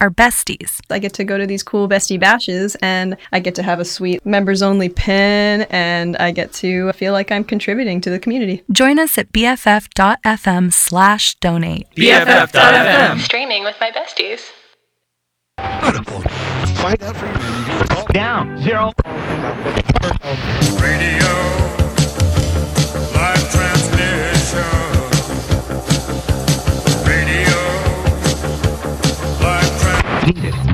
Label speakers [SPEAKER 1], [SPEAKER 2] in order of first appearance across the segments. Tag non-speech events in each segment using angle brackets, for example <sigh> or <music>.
[SPEAKER 1] are besties.
[SPEAKER 2] I get to go to these cool bestie bashes and I get to have a sweet members only pin and I get to feel like I'm contributing to the community.
[SPEAKER 1] Join us at bff.fm slash donate.
[SPEAKER 3] BFF.fm. Streaming with my besties.
[SPEAKER 4] Find out from
[SPEAKER 5] Down. Zero.
[SPEAKER 6] Radio. Live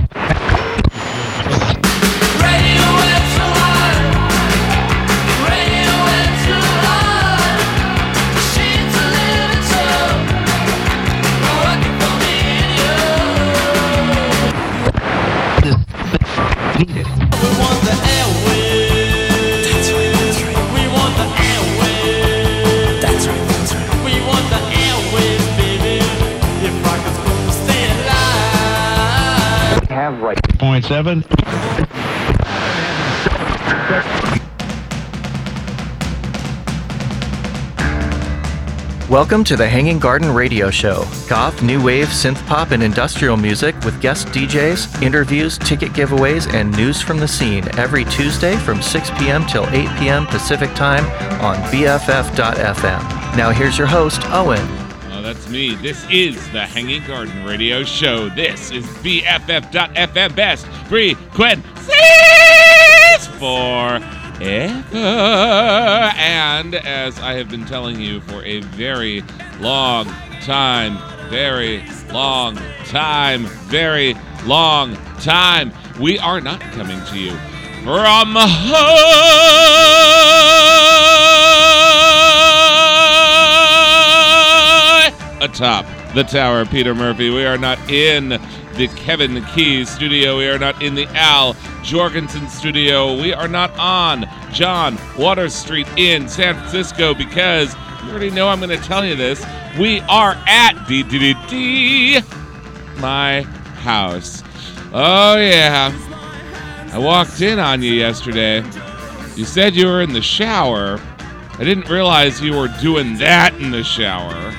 [SPEAKER 7] Welcome to the Hanging Garden Radio Show. Goth, new wave, synth pop, and industrial music with guest DJs, interviews, ticket giveaways, and news from the scene every Tuesday from 6 p.m. till 8 p.m. Pacific Time on BFF.FM. Now, here's your host, Owen.
[SPEAKER 8] That's me. This is the Hanging Garden Radio Show. This is BFF.FM Best Frequencies for ever. And as I have been telling you for a very long time, very long time, very long time, we are not coming to you from high atop the tower, Peter Murphy. We are not in the cEvin Key's studio. We are not in the Al Jourgensen studio. We are not on John Waters Street in San Francisco because you already know I'm going to tell you this. We are at DDD, my house. Oh, yeah. I walked in on you yesterday. You said you were in the shower. I didn't realize you were doing that in the shower.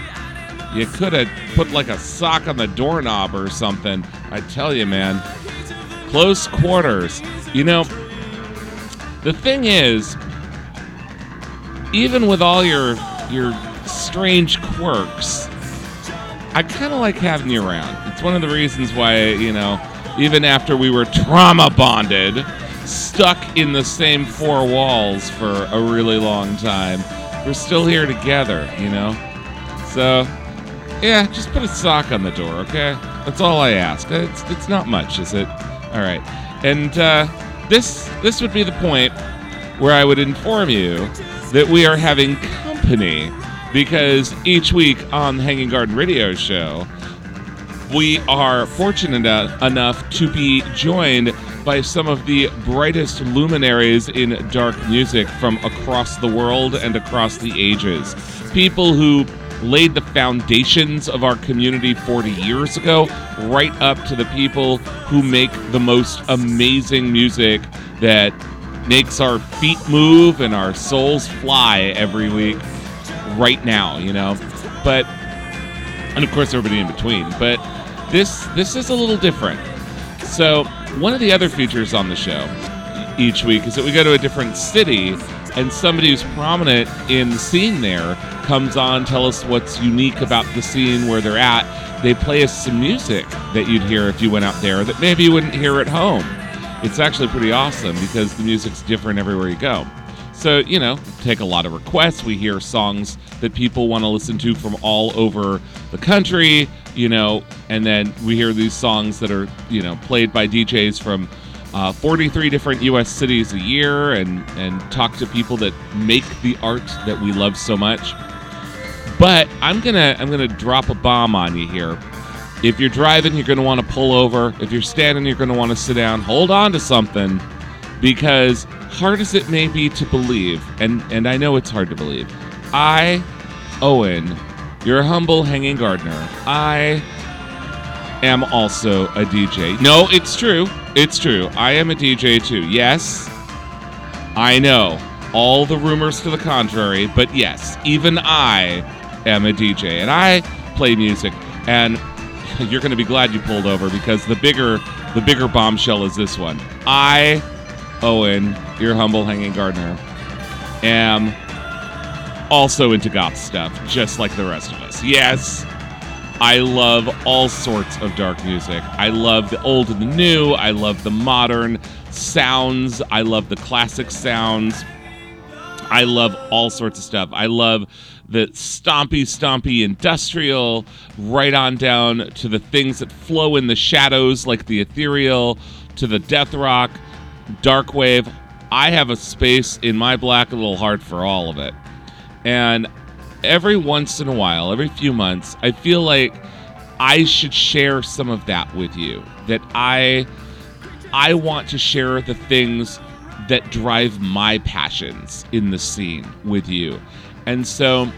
[SPEAKER 8] You could have put like a sock on the doorknob or something. I tell you, man. Close quarters. You know, the thing is, even with all your your strange quirks, I kind of like having you around. It's one of the reasons why, you know, even after we were trauma bonded, stuck in the same four walls for a really long time, we're still here together, you know? So, yeah, just put a sock on the door, okay? That's all I ask. It's, it's not much, is it? All right. And uh, this this would be the point where I would inform you that we are having company because each week on the Hanging Garden Radio Show, we are fortunate enough to be joined by some of the brightest luminaries in dark music from across the world and across the ages. People who laid the foundations of our community 40 years ago, right up to the people who make the most amazing music that makes our feet move and our souls fly every week right now, you know. But and of course everybody in between. But this this is a little different. So one of the other features on the show each week is that we go to a different city and somebody who's prominent in the scene there comes on, tell us what's unique about the scene where they're at. They play us some music that you'd hear if you went out there that maybe you wouldn't hear at home. It's actually pretty awesome because the music's different everywhere you go. So, you know, take a lot of requests. We hear songs that people want to listen to from all over the country, you know, and then we hear these songs that are, you know, played by DJs from uh, 43 different U.S. cities a year and, and talk to people that make the art that we love so much. But I'm gonna I'm gonna drop a bomb on you here. If you're driving, you're gonna want to pull over. If you're standing, you're gonna want to sit down. Hold on to something because hard as it may be to believe, and and I know it's hard to believe, I, Owen, your humble hanging gardener, I am also a DJ. No, it's true. It's true. I am a DJ too. Yes, I know all the rumors to the contrary, but yes, even I am a DJ and I play music. And <laughs> you're going to be glad you pulled over because the bigger the bigger bombshell is this one. I, Owen, your humble hanging gardener, am also into goth stuff, just like the rest of us. Yes, I love all sorts of dark music. I love the old and the new. I love the modern sounds. I love the classic sounds. I love all sorts of stuff. I love the stompy, stompy industrial, right on down to the things that flow in the shadows, like the ethereal, to the death rock, dark wave. I have a space in my black little heart for all of it. And every once in a while, every few months, I feel like I should share some of that with you. That I I want to share the things that drive my passions in the scene with you. And so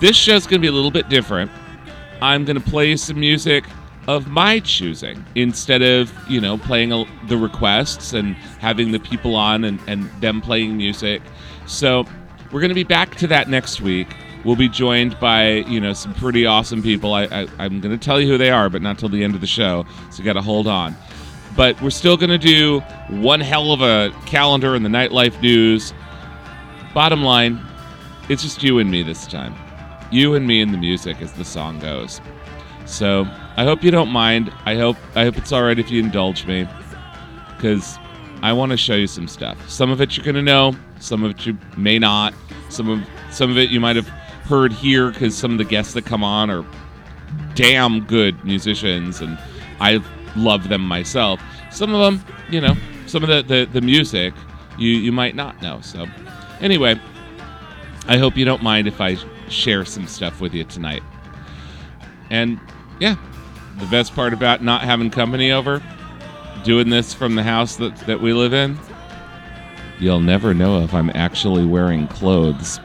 [SPEAKER 8] this show's going to be a little bit different. I'm going to play some music of my choosing instead of, you know, playing the requests and having the people on and, and them playing music. So we're going to be back to that next week. We'll be joined by, you know, some pretty awesome people. I, I, I'm going to tell you who they are, but not till the end of the show. So you got to hold on but we're still going to do one hell of a calendar in the nightlife news. Bottom line, it's just you and me this time. You and me and the music as the song goes. So I hope you don't mind. I hope I hope it's all right if you indulge me, because I want to show you some stuff. Some of it you're gonna know, some of it you may not. Some of some of it you might have heard here because some of the guests that come on are damn good musicians, and I love them myself. Some of them, you know, some of the, the, the music you, you might not know. So, anyway, I hope you don't mind if I share some stuff with you tonight. And yeah, the best part about not having company over, doing this from the house that, that we live in, you'll never know if I'm actually wearing clothes.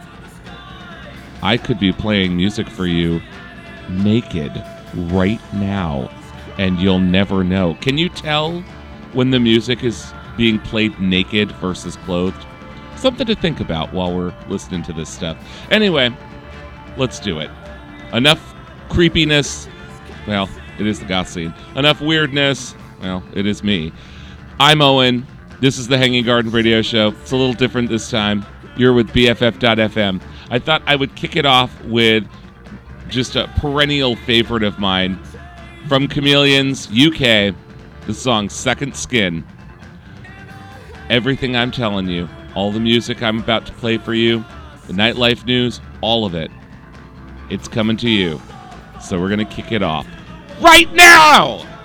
[SPEAKER 8] I could be playing music for you naked right now and you'll never know. Can you tell when the music is being played naked versus clothed? Something to think about while we're listening to this stuff. Anyway, let's do it. Enough creepiness. Well, it is the goth scene. Enough weirdness. Well, it is me. I'm Owen. This is the Hanging Garden Radio Show. It's a little different this time. You're with BFF.FM. I thought I would kick it off with just a perennial favorite of mine from Chameleons, UK, the song Second Skin. Everything I'm telling you, all the music I'm about to play for you, the nightlife news, all of it, it's coming to you. So we're going to kick it off right now!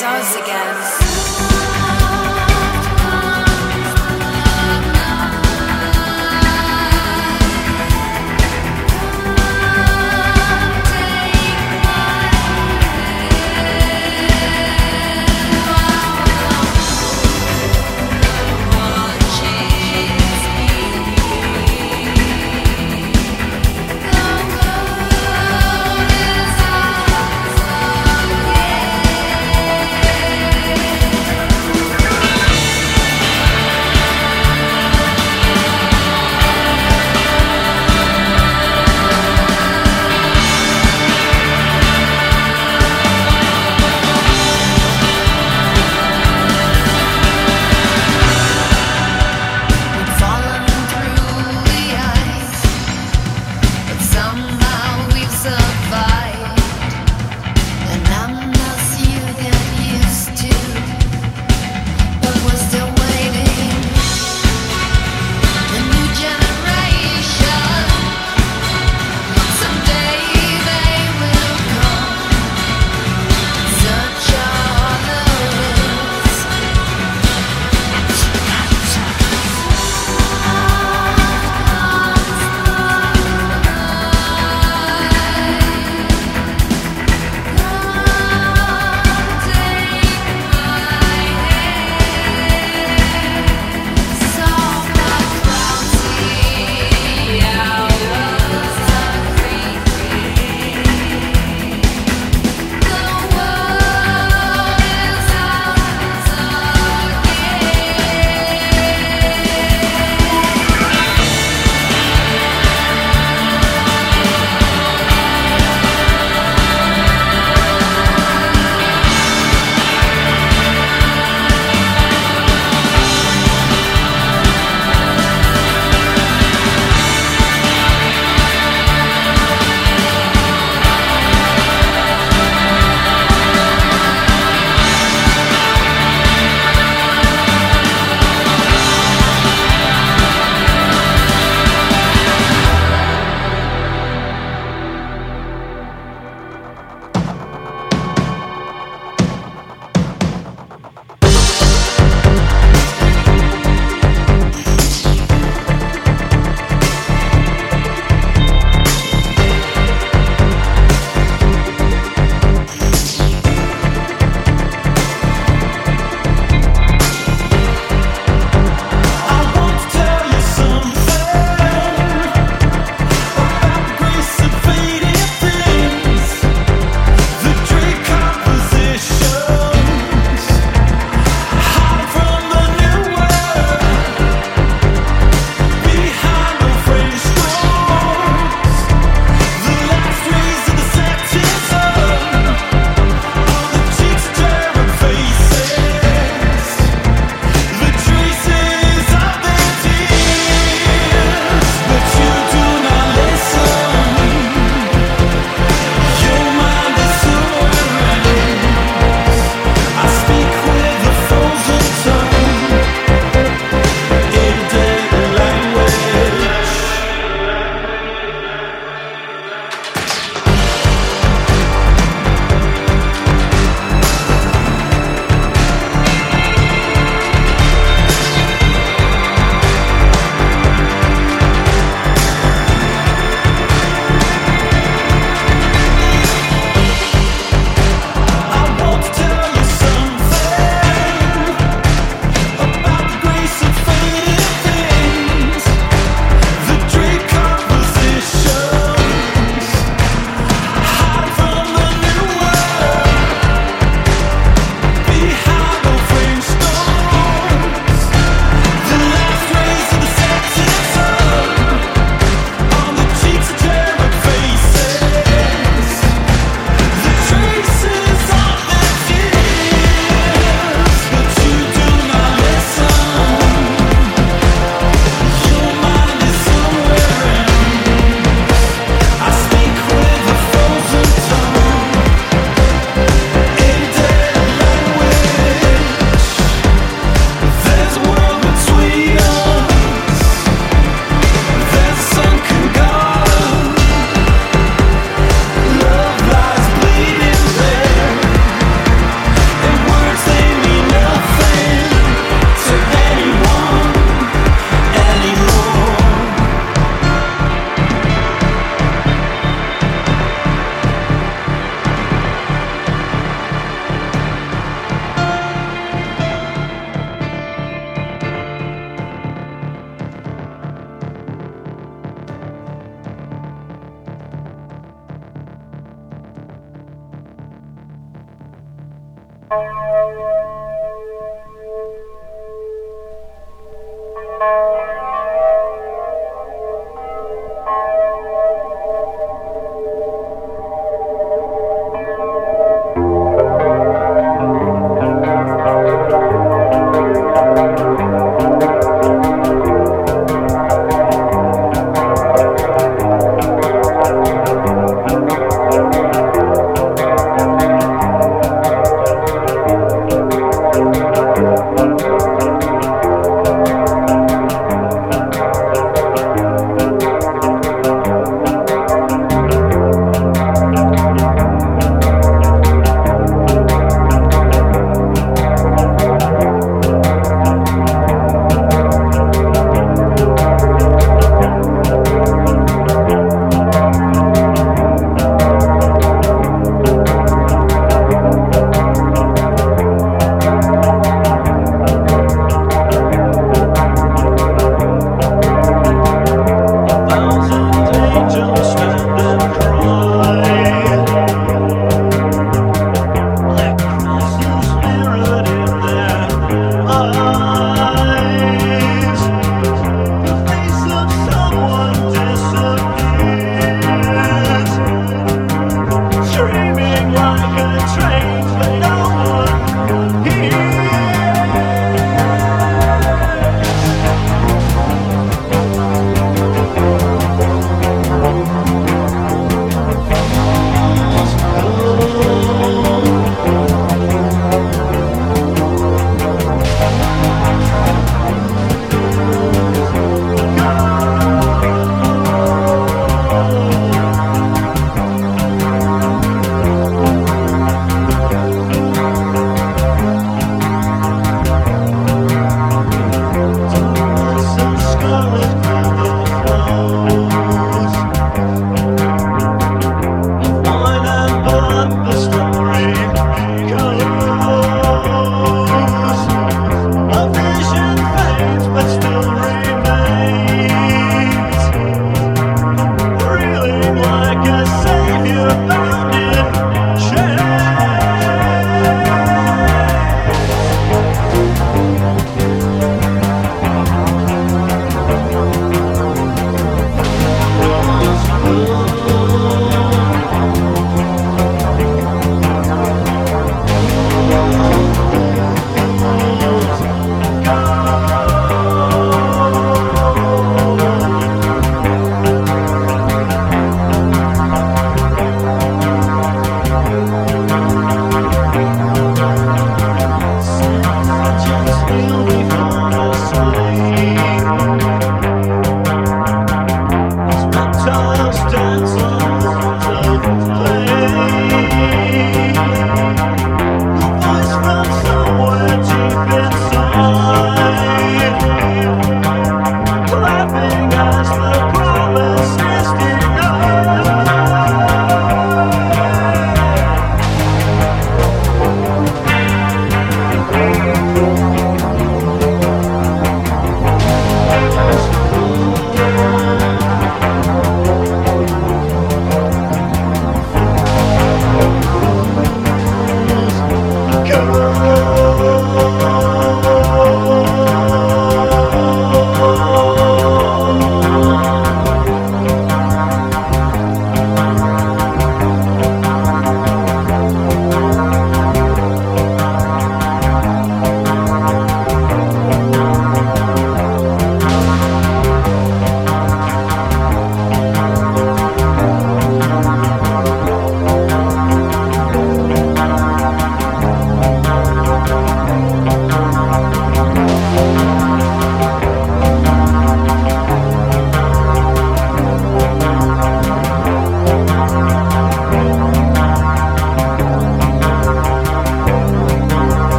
[SPEAKER 9] Ours again.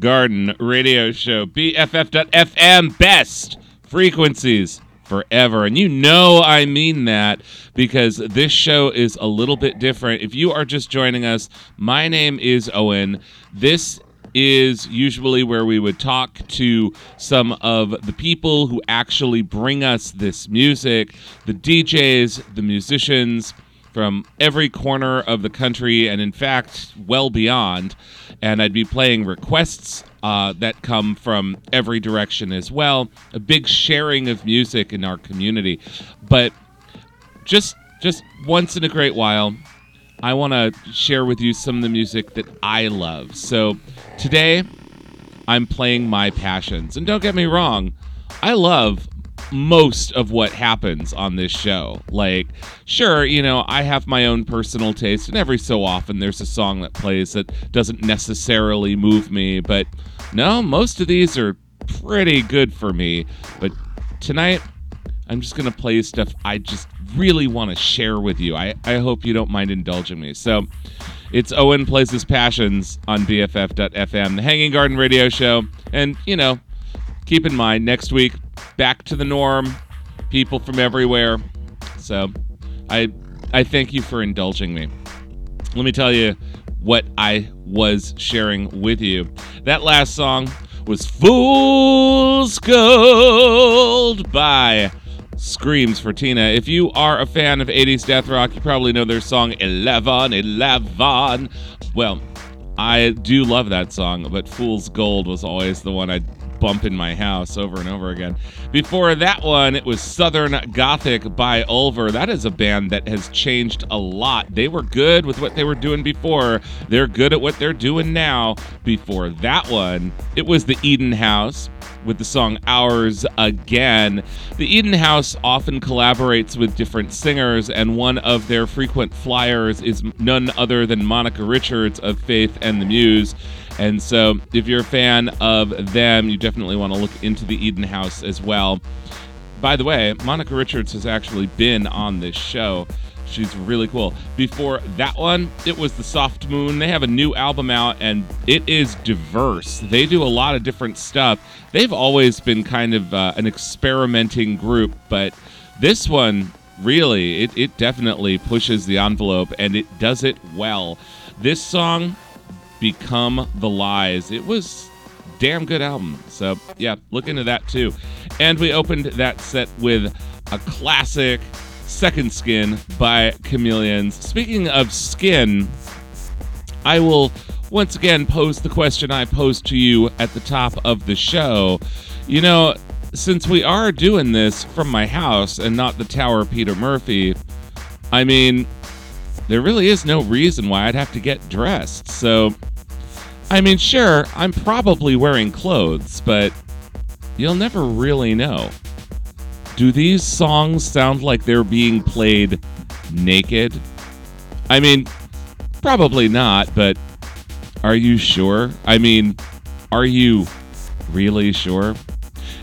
[SPEAKER 8] Garden Radio Show. BFF.FM best frequencies forever. And you know I mean that because this show is a little bit different. If you are just joining us, my name is Owen. This is usually where we would talk to some of the people who actually bring us this music the DJs, the musicians from every corner of the country, and in fact, well beyond. And I'd be playing requests uh, that come from every direction as well. A big sharing of music in our community. But just just once in a great while, I want to share with you some of the music that I love. So today, I'm playing my passions. And don't get me wrong, I love most of what happens on this show. Like, sure, you know, I have my own personal taste, and every so often there's a song that plays that doesn't necessarily move me, but no, most of these are pretty good for me. But tonight, I'm just going to play stuff I just really want to share with you. I, I hope you don't mind indulging me. So, it's Owen Plays His Passions on BFF.FM, the Hanging Garden Radio Show. And, you know, keep in mind, next week, back to the norm, people from everywhere. So, I, I thank you for indulging me. Let me tell you what I was sharing with you. That last song was Fool's Gold by Screams for Tina. If you are a fan of 80s death rock, you probably know their song 11 11. Well, I do love that song, but Fool's Gold was always the one I'd bump in my house over and over again. Before that one, it was Southern Gothic by Ulver. That is a band that has changed a lot. They were good with what they were doing before, they're good at what they're doing now. Before that one, it was the Eden House with the song Ours Again. The Eden House often collaborates with different singers, and one of their frequent flyers is none other than Monica Richards of Faith and the Muse. And so, if you're a fan of them, you definitely want to look into the Eden House as well. By the way, Monica Richards has actually been on this show. She's really cool. Before that one, it was the Soft Moon. They have a new album out and it is diverse. They do a lot of different stuff. They've always been kind of uh, an experimenting group, but this one really, it, it definitely pushes the envelope and it does it well. This song, Become the Lies, it was damn good album. So yeah, look into that too. And we opened that set with a classic Second Skin by Chameleons. Speaking of skin, I will once again pose the question I posed to you at the top of the show. You know, since we are doing this from my house and not the Tower Peter Murphy, I mean, there really is no reason why I'd have to get dressed. So, I mean, sure, I'm probably wearing clothes, but you'll never really know. Do these songs sound like they're being played naked? I mean, probably not, but are you sure? I mean, are you really sure?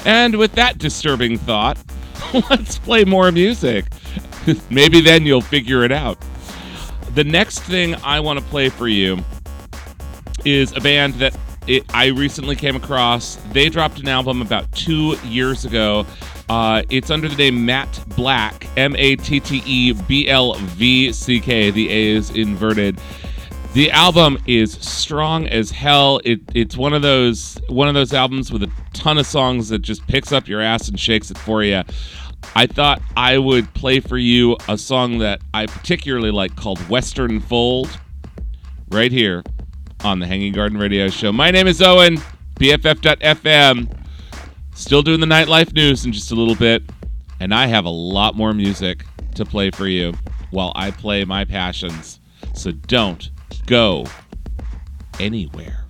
[SPEAKER 8] And with that disturbing thought, <laughs> let's play more music. <laughs> Maybe then you'll figure it out. The next thing I want to play for you is a band that it, I recently came across. They dropped an album about two years ago. Uh, it's under the name MATTE BLVCK, M A T T E B L V C K. The A is inverted. The album is strong as hell. It, it's one of those one of those albums with a ton of songs that just picks up your ass and shakes it for you. I thought I would play for you a song that I particularly like called Western Fold right here on the Hanging Garden Radio Show. My name is Owen, BFF.FM. Still doing the nightlife news in just a little bit, and I have a lot more music to play for you while I play my passions. So don't go anywhere.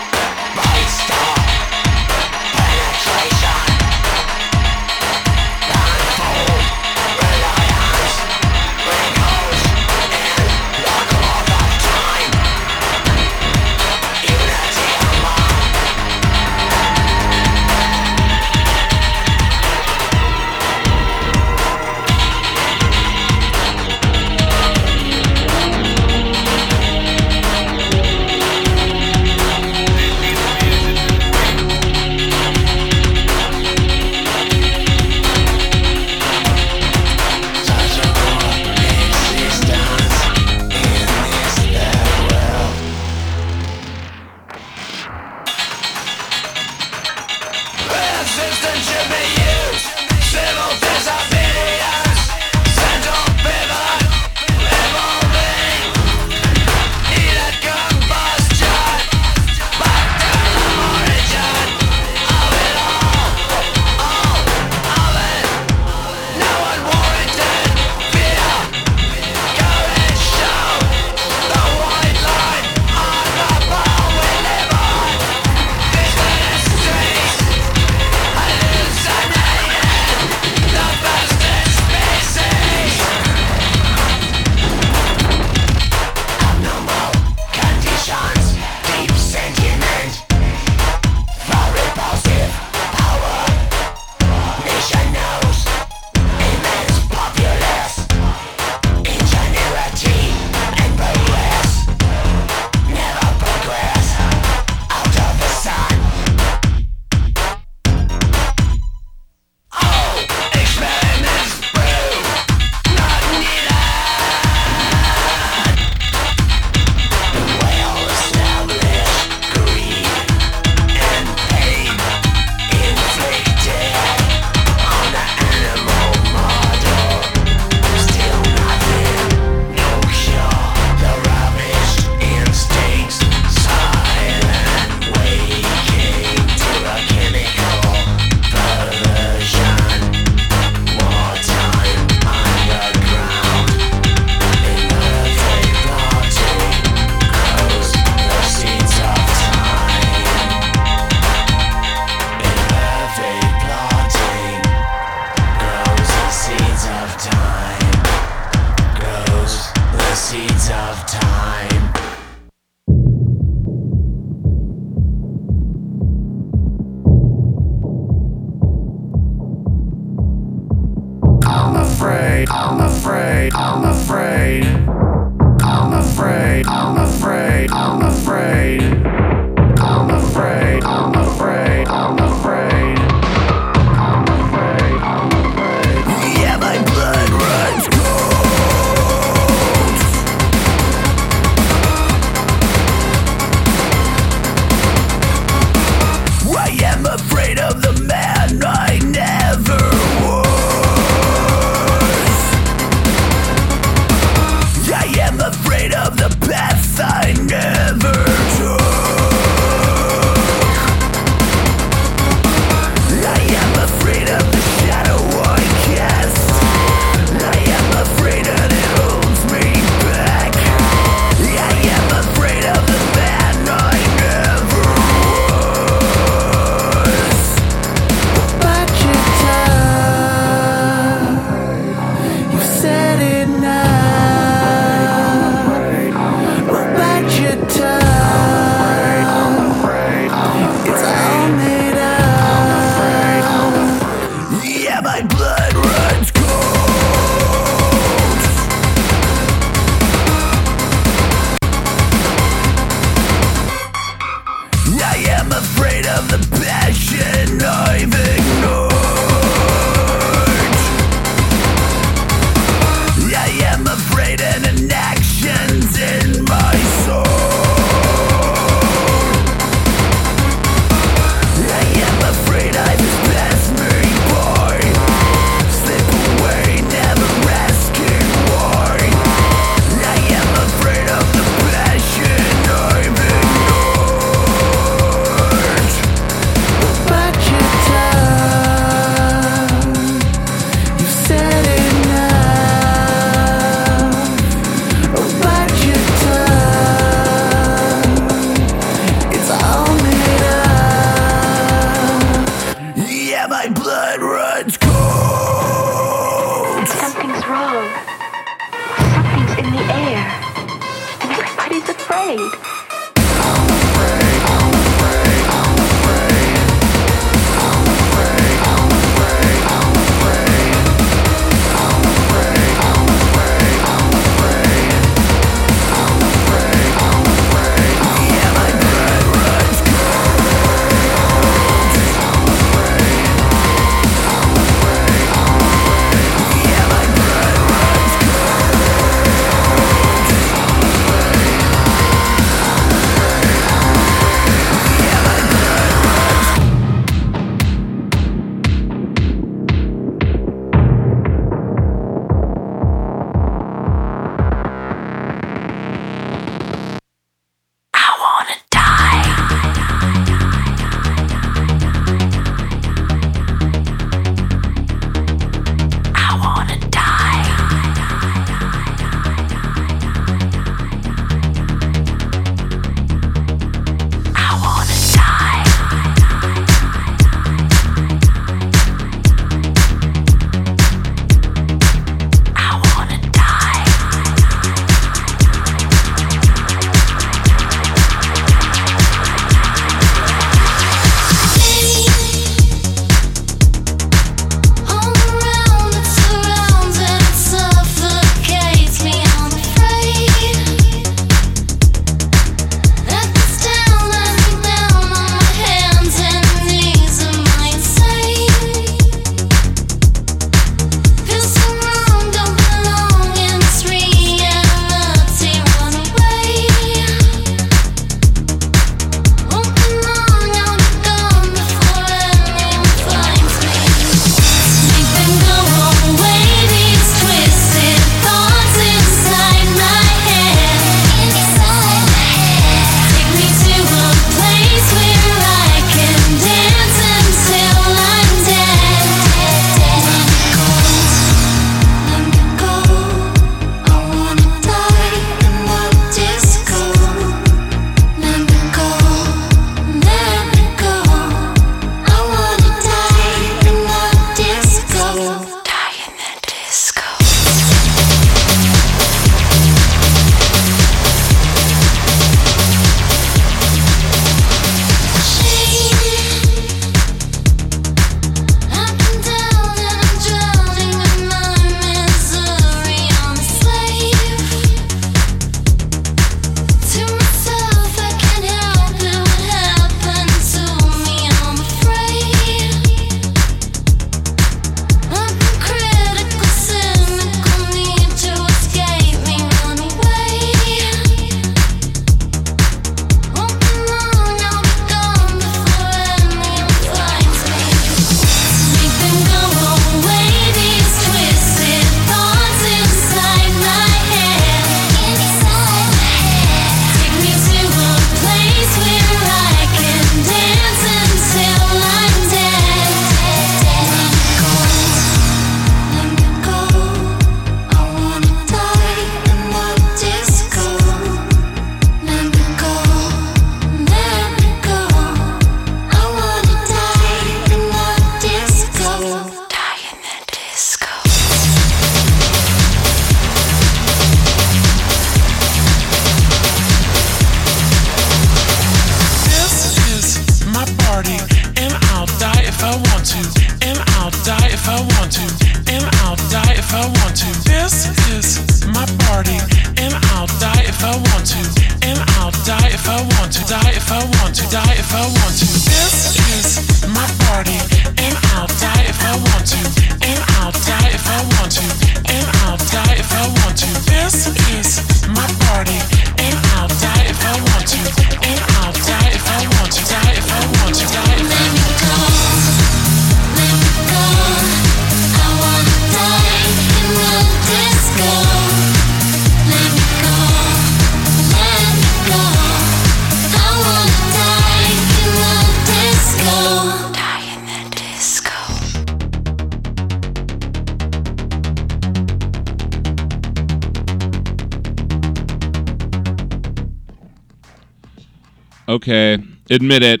[SPEAKER 8] Admit it.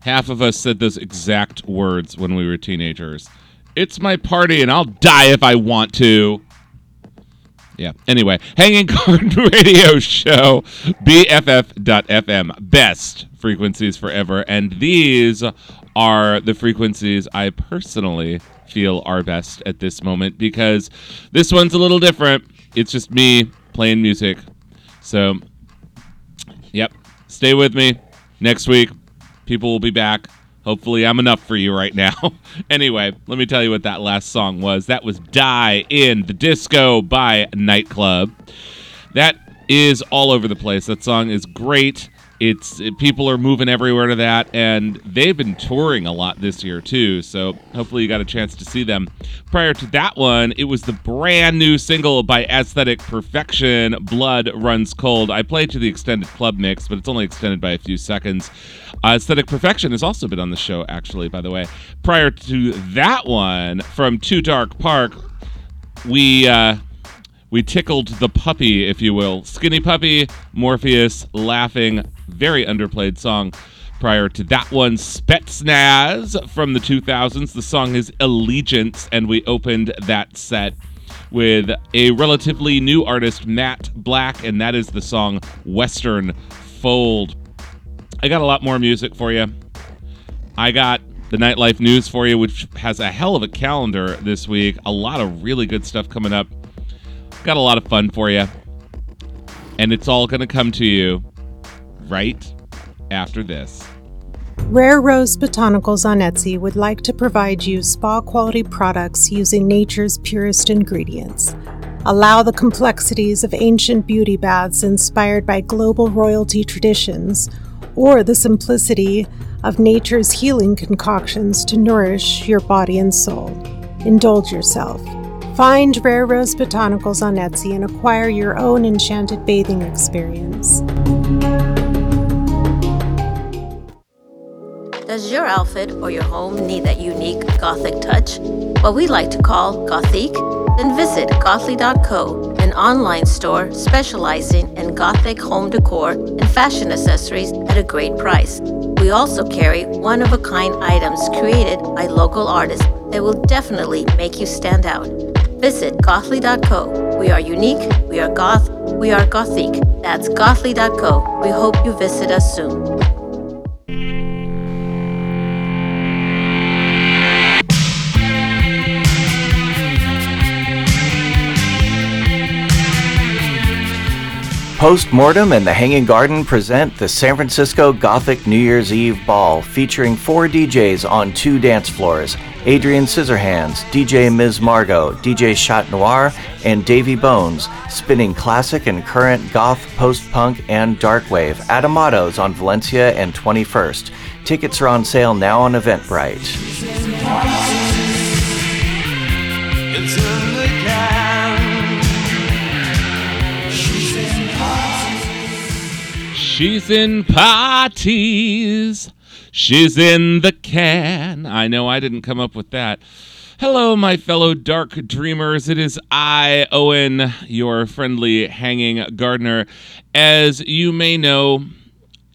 [SPEAKER 8] Half of us said those exact words when we were teenagers. It's my party and I'll die if I want to. Yeah. Anyway, Hanging <laughs> Garden Radio Show, BFF.FM, best frequencies forever. And these are the frequencies I personally feel are best at this moment because this one's a little different. It's just me playing music. So, yep. Stay with me. Next week, people will be back. Hopefully, I'm enough for you right now. <laughs> anyway, let me tell you what that last song was. That was Die in the Disco by Night Club. That is all over the place. That song is great. It's it- people are moving everywhere to that, and they've been touring a lot this year too. So hopefully you got a chance to see them. Prior to that one, it was the brand new single by Aesthetic Perfection, "Blood Runs Cold." I played to the extended club mix, but it's only extended by a few seconds. Uh, Aesthetic Perfection has also been on the show, actually. By the way, prior to that one, from Too Dark Park, we. Uh, we tickled the puppy, if you will. Skinny Puppy, Morpheus, laughing, very underplayed song. Prior to that one, Spetsnaz from the 2000s. The song is Allegiance, and we opened that set with a relatively new artist, MATTE BLVCK, and that is the song Western Fold. I got a lot more music for you. I got the nightlife news for you, which has a hell of a calendar this week. A lot of really good stuff coming up. Got a lot of fun for you. And it's all going to come to you right after this.
[SPEAKER 10] Rare Rose Botanicals on Etsy would like to provide you spa quality products using nature's purest ingredients. Allow the complexities of ancient beauty baths inspired by global royalty traditions or the simplicity of nature's healing concoctions to nourish your body and soul. Indulge yourself. Find Rare Rose Botanicals on Etsy and acquire your own enchanted bathing experience.
[SPEAKER 11] Does your outfit or your home need that unique gothic touch? What we like to call gothique? Then visit gothly.co, an online store specializing in gothic home decor and fashion accessories at a great price. We also carry one of a kind items created by local artists that will definitely make you stand out. Visit gothly.co. We are unique, we are goth, we are gothique. That's gothly.co. We hope you visit us soon.
[SPEAKER 7] Postmortem and the Hanging Garden present the San Francisco Gothic New Year's Eve Ball featuring four DJs on two dance floors Adrian Scissorhands, DJ Ms. Margot, DJ Shot Noir, and Davy Bones, spinning classic and current goth, post punk, and dark wave at Amado's on Valencia and 21st. Tickets are on sale now on Eventbrite.
[SPEAKER 12] She's in parties.
[SPEAKER 8] She's in the can. I know I didn't come up with that. Hello, my fellow dark dreamers. It is I, Owen, your friendly hanging gardener. As you may know,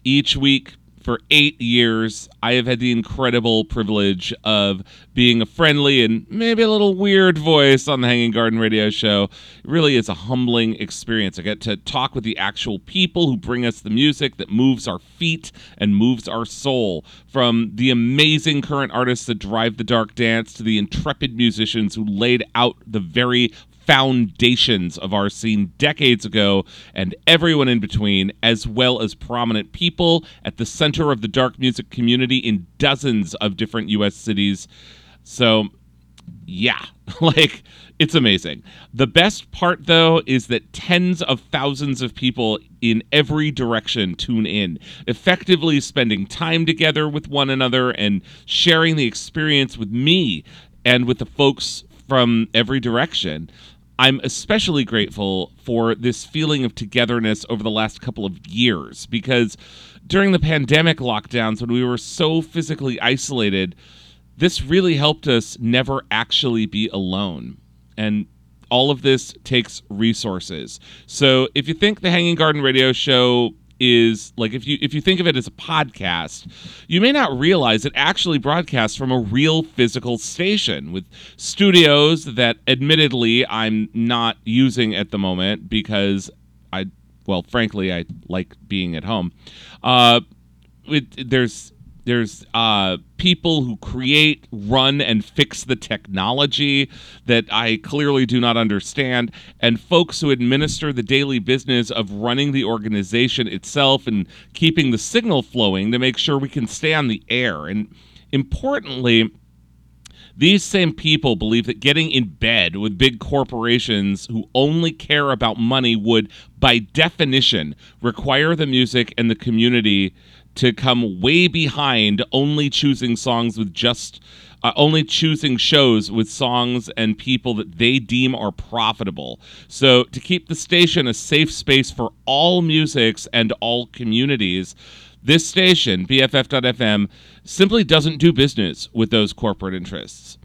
[SPEAKER 8] each week for eight years, I have had the incredible privilege of being a friendly and maybe a little weird voice on the Hanging Garden Radio Show. It really is a humbling experience. I get to talk with the actual people who bring us the music that moves our feet and moves our soul. From the amazing current artists that drive the dark dance to the intrepid musicians who laid out the very foundations of our scene decades ago and everyone in between, as well as prominent people at the center of the dark music community in dozens of different U.S. cities. So, yeah, <laughs> like it's amazing. The best part, though, is that tens of thousands of people in every direction tune in, effectively spending time together with one another and sharing the experience with me and with the folks from every direction. I'm especially grateful for this feeling of togetherness over the last couple of years because during the pandemic lockdowns, when we were so physically isolated, this really helped us never actually be alone. And all of this takes resources. So if you think the Hanging Garden Radio Show is like if you if you think of it as a podcast, you may not realize it actually broadcasts from a real physical station with studios that admittedly I'm not using at the moment because I well frankly I like being at home. Uh it, there's there's uh, people who create, run, and fix the technology that I clearly do not understand, and folks who administer the daily business of running the organization itself and keeping the signal flowing to make sure we can stay on the air. And importantly, these same people believe that getting in bed with big corporations who only care about money would, by definition, require the music and the community to come way behind only choosing songs with just uh, only choosing shows with songs and people that they deem are profitable. So to keep the station a safe space for all musics and all communities, this station, BFF.FM, simply doesn't do business with those corporate interests.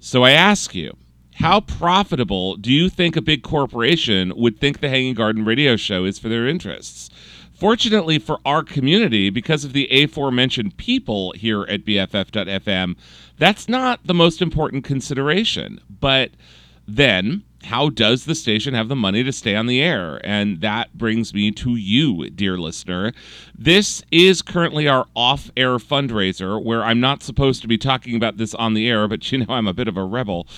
[SPEAKER 8] So I ask you, how profitable do you think a big corporation would think the Hanging Garden radio show is for their interests? Fortunately for our community, because of the aforementioned people here at BFF.FM, that's not the most important consideration. But then, how does the station have the money to stay on the air? And that brings me to you, dear listener. This is currently our off air fundraiser where I'm not supposed to be talking about this on the air, but you know I'm a bit of a rebel.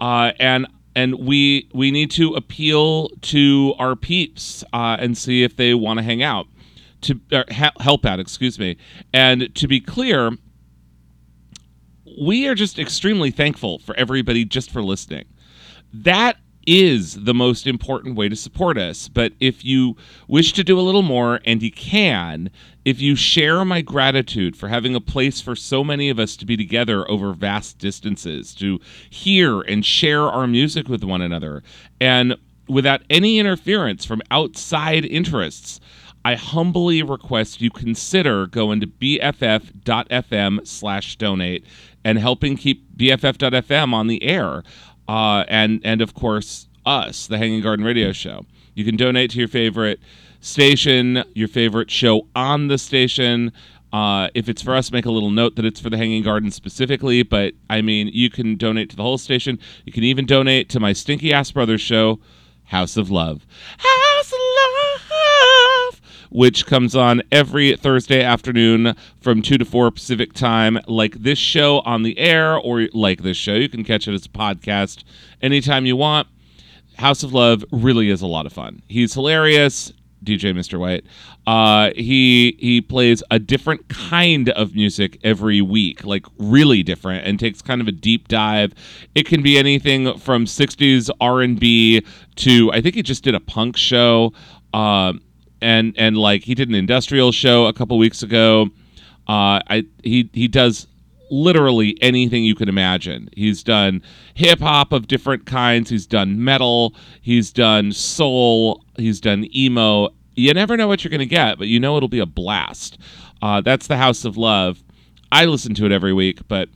[SPEAKER 8] Uh, and and we we need to appeal to our peeps uh, and see if they want to hang out to help out, excuse me. And to be clear, we are just extremely thankful for everybody just for listening. That is the most important way to support us. But if you wish to do a little more, and you can, if you share my gratitude for having a place for so many of us to be together over vast distances, to hear and share our music with one another, and without any interference from outside interests, I humbly request you consider going to bff.fm slash donate and helping keep bff.fm on the air. Uh, and, and of course, us, the Hanging Garden Radio Show. You can donate to your favorite station, your favorite show on the station. Uh, if it's for us, make a little note that it's for the Hanging Garden specifically. But I mean, you can donate to the whole station. You can even donate to my Stinky Ass Brothers show, House of Love. Which comes on every Thursday afternoon from 2 to 4 Pacific time, like this show on the air, or like this show. You can catch it as a podcast anytime you want. House of Love really is a lot of fun. He's hilarious. DJ Mr. White. Uh, he he plays a different kind of music every week, like really different, and takes kind of a deep dive. It can be anything from '60s R&B to I think he just did a punk show. Uh, and and like he did an industrial show a couple weeks ago. Uh, I he he does literally anything you can imagine. He's done hip hop of different kinds. He's done metal. He's done soul. He's done emo. You never know what you're going to get, but you know it'll be a blast. Uh, that's the House of Love. I listen to it every week, but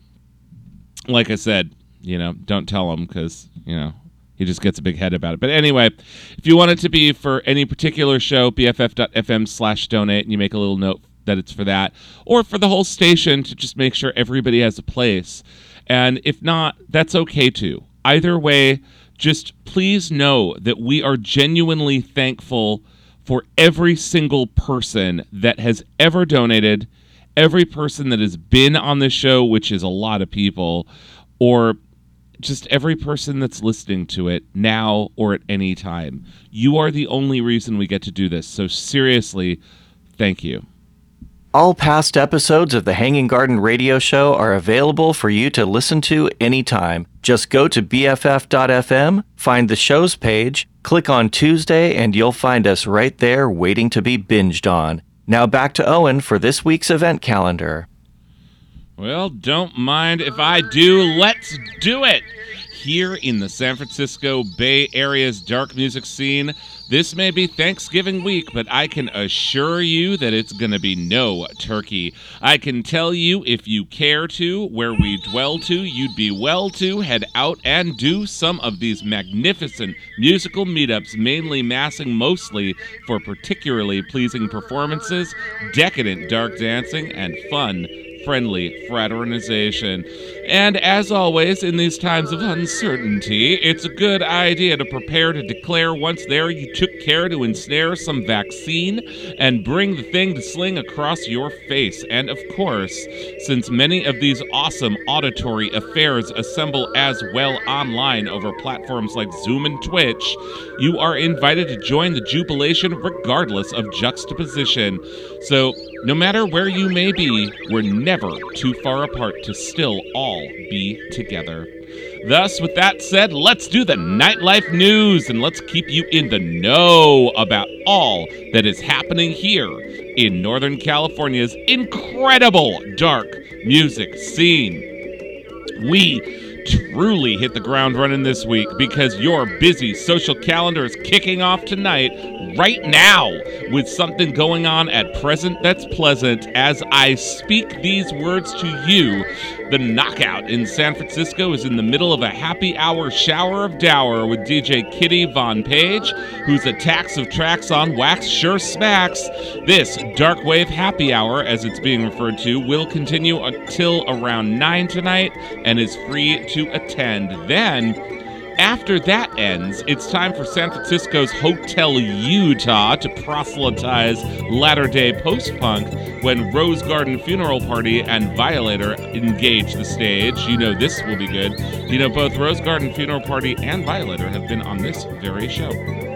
[SPEAKER 8] like I said, you know, don't tell him because you know he just gets a big head about it. But anyway, if you want it to be for any particular show, bff.fm slash donate, and you make a little note that it's for that, or for the whole station to just make sure everybody has a place. And if not, that's okay too. Either way, just please know that we are genuinely thankful for every single person that has ever donated, every person that has been on the show, which is a lot of people, or just every person that's listening to it now or at any time. You are the only reason we get to do this. So, seriously, thank you.
[SPEAKER 7] All past episodes of the Hanging Garden Radio Show are available for you to listen to anytime. Just go to BFF.fm, find the show's page, click on Tuesday, and you'll find us right there waiting to be binged on. Now back to Owen for this week's event calendar.
[SPEAKER 8] Well, don't mind if I do. Let's do it! Here in the San Francisco Bay Area's dark music scene, this may be Thanksgiving week, but I can assure you that it's going to be no turkey. I can tell you, if you care to, where we dwell to, you'd be well to head out and do some of these magnificent musical meetups, mainly massing mostly for particularly pleasing performances, decadent dark dancing, and fun friendly fraternization. And as always, in these times of uncertainty, it's a good idea to prepare to declare once there you took care to ensnare some vaccine and bring the thing to sling across your face. And of course, since many of these awesome auditory affairs assemble as well online over platforms like Zoom and Twitch, you are invited to join the jubilation regardless of juxtaposition. So, no matter where you may be, we're never too far apart to still all be together. Thus, with that said, let's do the nightlife news and let's keep you in the know about all that is happening here in Northern California's incredible dark music scene. We truly hit the ground running this week because your busy social calendar is kicking off tonight, right now, with something going on at present that's pleasant. As I speak these words to you, the Knockout in San Francisco is in the middle of a happy hour shower of dower with DJ Kitty Von Page, whose attacks of tracks on wax sure smacks. This Dark Wave Happy Hour, as it's being referred to, will continue until around 9 tonight and is free to attend. Then, after that ends, it's time for San Francisco's Hotel Utah to proselytize latter day post punk when Rose Garden Funeral Party and Violator engage the stage. You know this will be good. You know, both Rose Garden Funeral Party and Violator have been on this very show.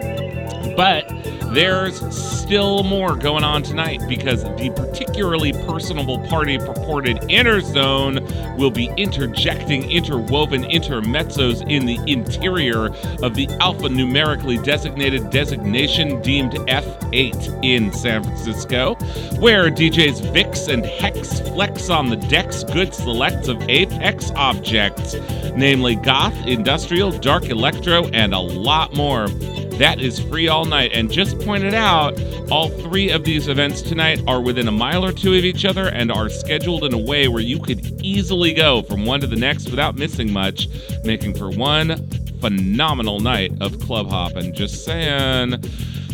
[SPEAKER 8] But there's still more going on tonight because the particularly personable party purported Inner Zone will be interjecting interwoven intermezzos in the interior of the alphanumerically designated designation deemed F8 in San Francisco, where DJs Vix and Hex flex on the deck's good selects of Apex objects, namely goth, industrial, dark electro, and a lot more. That is free all night. And just pointed out, all three of these events tonight are within a mile or two of each other and are scheduled in a way where you could easily go from one to the next without missing much, making for one phenomenal night of club hopping. Just saying.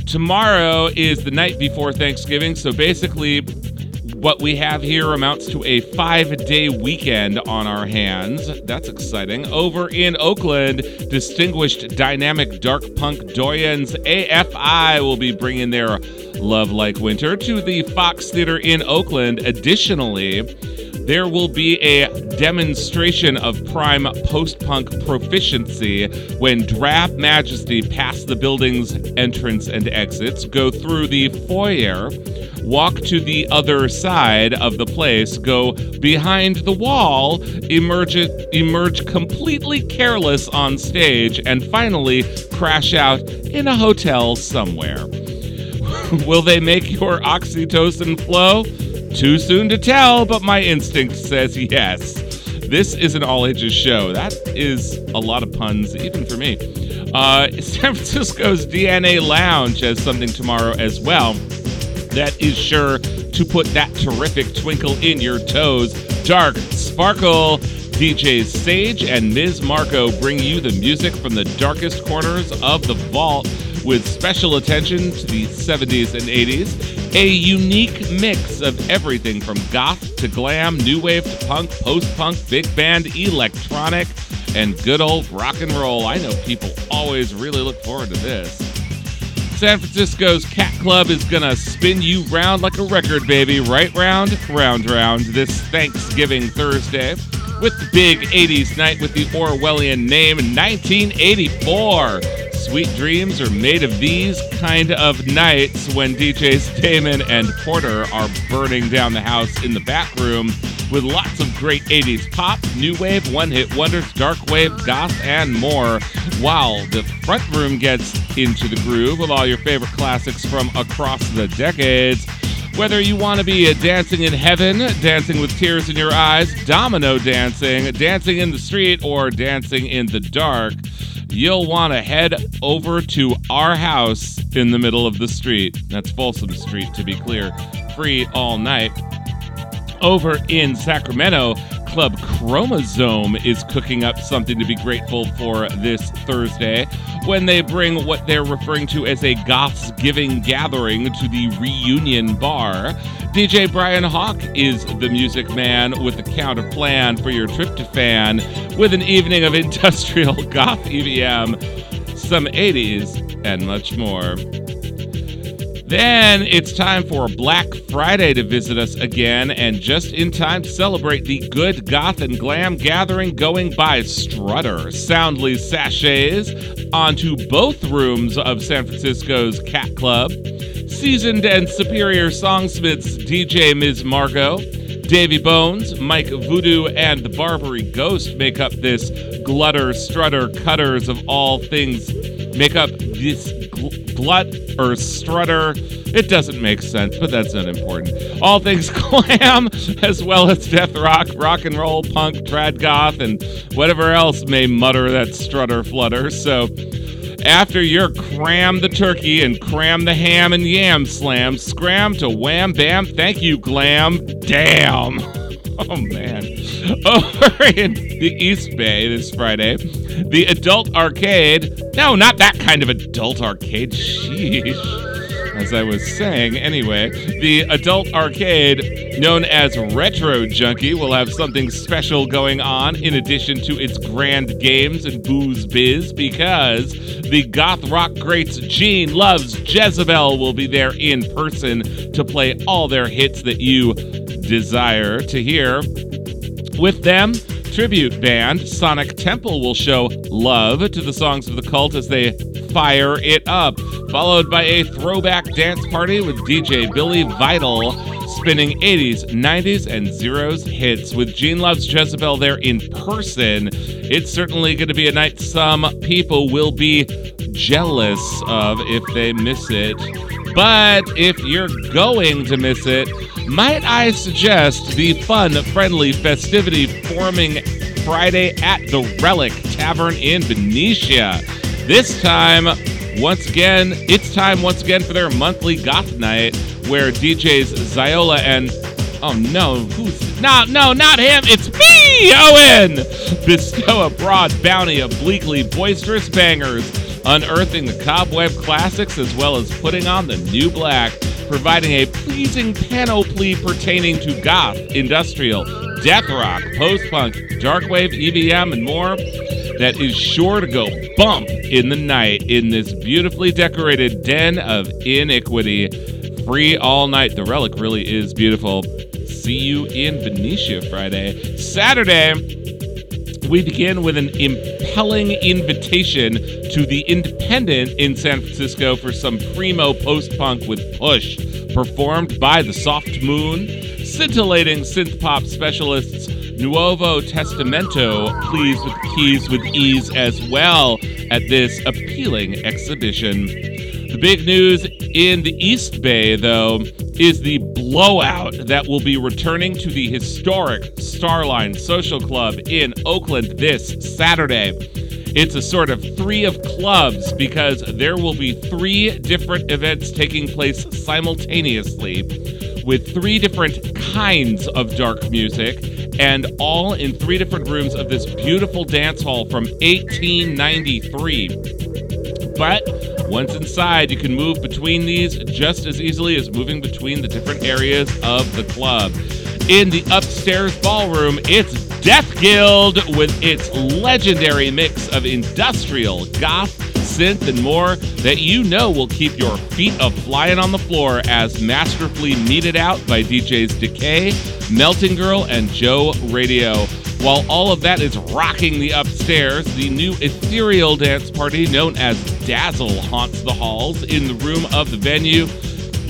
[SPEAKER 8] Tomorrow is the night before Thanksgiving, so basically, what we have here amounts to a five day weekend on our hands. That's exciting. Over in Oakland, distinguished dynamic dark punk doyens AFI will be bringing their Love Like Winter to the Fox Theater in Oakland. Additionally, there will be a demonstration of prime post punk proficiency when Drab Majesty pass the building's entrance and exits, go through the foyer, walk to the other side of the place, go behind the wall, emerge, emerge completely careless on stage, and finally crash out in a hotel somewhere. <laughs> Will they make your oxytocin flow? Too soon to tell, but my instinct says yes. This is an all ages show. That is a lot of puns, even for me. Uh, <laughs> San Francisco's DNA Lounge has something tomorrow as well that is sure to put that terrific twinkle in your toes. Dark Sparkle. DJs Sage and Ms. Margot bring you the music from the darkest corners of the vault with special attention to the 70s and 80s. A unique mix of everything from goth to glam, new wave to punk, post punk, big band, electronic, and good old rock and roll. I know people always really look forward to this. San Francisco's Cat Club is gonna spin you round like a record, baby. Right round, round, round this Thanksgiving Thursday. with the big 80s night with the Orwellian name 1984. Sweet dreams are made of these kind of nights when DJs Damon and Porter are burning down the house in the back room with lots of great 80s pop, new wave, one hit wonders, dark wave, goth, and more. While the front room gets into the groove with all your favorite classics from across the decades. Whether you want to be dancing in heaven, dancing with tears in your eyes, domino dancing, dancing in the street, or dancing in the dark, you'll want to head over to our house in the middle of the street. That's Folsom Street, to be clear. Free all night. Over in Sacramento, Club Chromosome is cooking up something to be grateful for this Thursday when they bring what they're referring to as a Goths Giving gathering to the reunion bar. DJ Brian Hawk is the music man with the counter plan for your tryptophan with an evening of <laughs> industrial goth EBM, some 80s, and much more. Then it's time for Black Friday to visit us again, and just in time to celebrate the good goth and glam gathering going by Strutter soundly sachets onto both rooms of San Francisco's Cat Club. Seasoned and superior songsmiths DJ Ms. Margot, Davy Bones, Mike Voodoo, and the Barbary Ghost make up this glutter, strutter, cutters of all things. Make up this gl- glut or strutter. It doesn't make sense, but that's unimportant. All things <laughs> glam, as well as death rock, rock and roll, punk, trad goth, and whatever else may mutter that strutter flutter. So, after your cram the turkey and cram the ham and yam slam, scram to wham bam, thank you, glam. Damn. Oh man. Oh, <laughs> Over in the East Bay this Friday, the adult arcade. No, not that kind of adult arcade. Sheesh. As I was saying, anyway, the adult arcade, known as Retro Junkie, will have something special going on in addition to its grand games and booze biz because the goth rock greats Gene Loves Jezebel will be there in person to play all their hits that you desire to hear. With them, tribute band Sonic Temple will show love to the songs of the cult as they fire it up, followed by a throwback dance party with DJ Billy Vital spinning 80s, 90s, and zeros hits. With Gene Loves Jezebel there in person, it's certainly going to be a night some people will be jealous of if they miss it. But if you're going to miss it, might I suggest the fun, friendly festivity forming Friday at the Relic Tavern in Benicia. This time, once again, it's time once again for their monthly goth night where DJs Ziola and oh no, who's no, no, not him, it's me, Owen! Bestow a broad bounty of bleakly boisterous bangers, unearthing the cobweb classics as well as putting on the new black, providing a pleasing panoply pertaining to goth, industrial, death rock, post-punk, darkwave, EBM, and more that is sure to go bump in the night in this beautifully decorated den of iniquity. Free all night. The relic really is beautiful. See you in Benicia Friday. Saturday, we begin with an impelling invitation to the Independent in San Francisco for some primo post punk with Push, performed by the Soft Moon, scintillating synth pop specialists Nuovo Testamento pleased with keys with ease as well at this appealing exhibition. The big news in the East Bay, though, is the blowout that will be returning to the historic Starline Social Club in Oakland this Saturday. It's a sort of three of clubs because there will be three different events taking place simultaneously with three different kinds of dark music and all in three different rooms of this beautiful dance hall from 1893. But once inside, you can move between these just as easily as moving between the different areas of the club. In the upstairs ballroom, it's Death Guild with its legendary mix of industrial, goth, synth, and more that you know will keep your feet a flying on the floor as masterfully meted out by DJs Decay, Melting Girl, and Joe Radio. While all of that is rocking the upstairs, the new ethereal dance party known as Dazzle haunts the halls in the room of the venue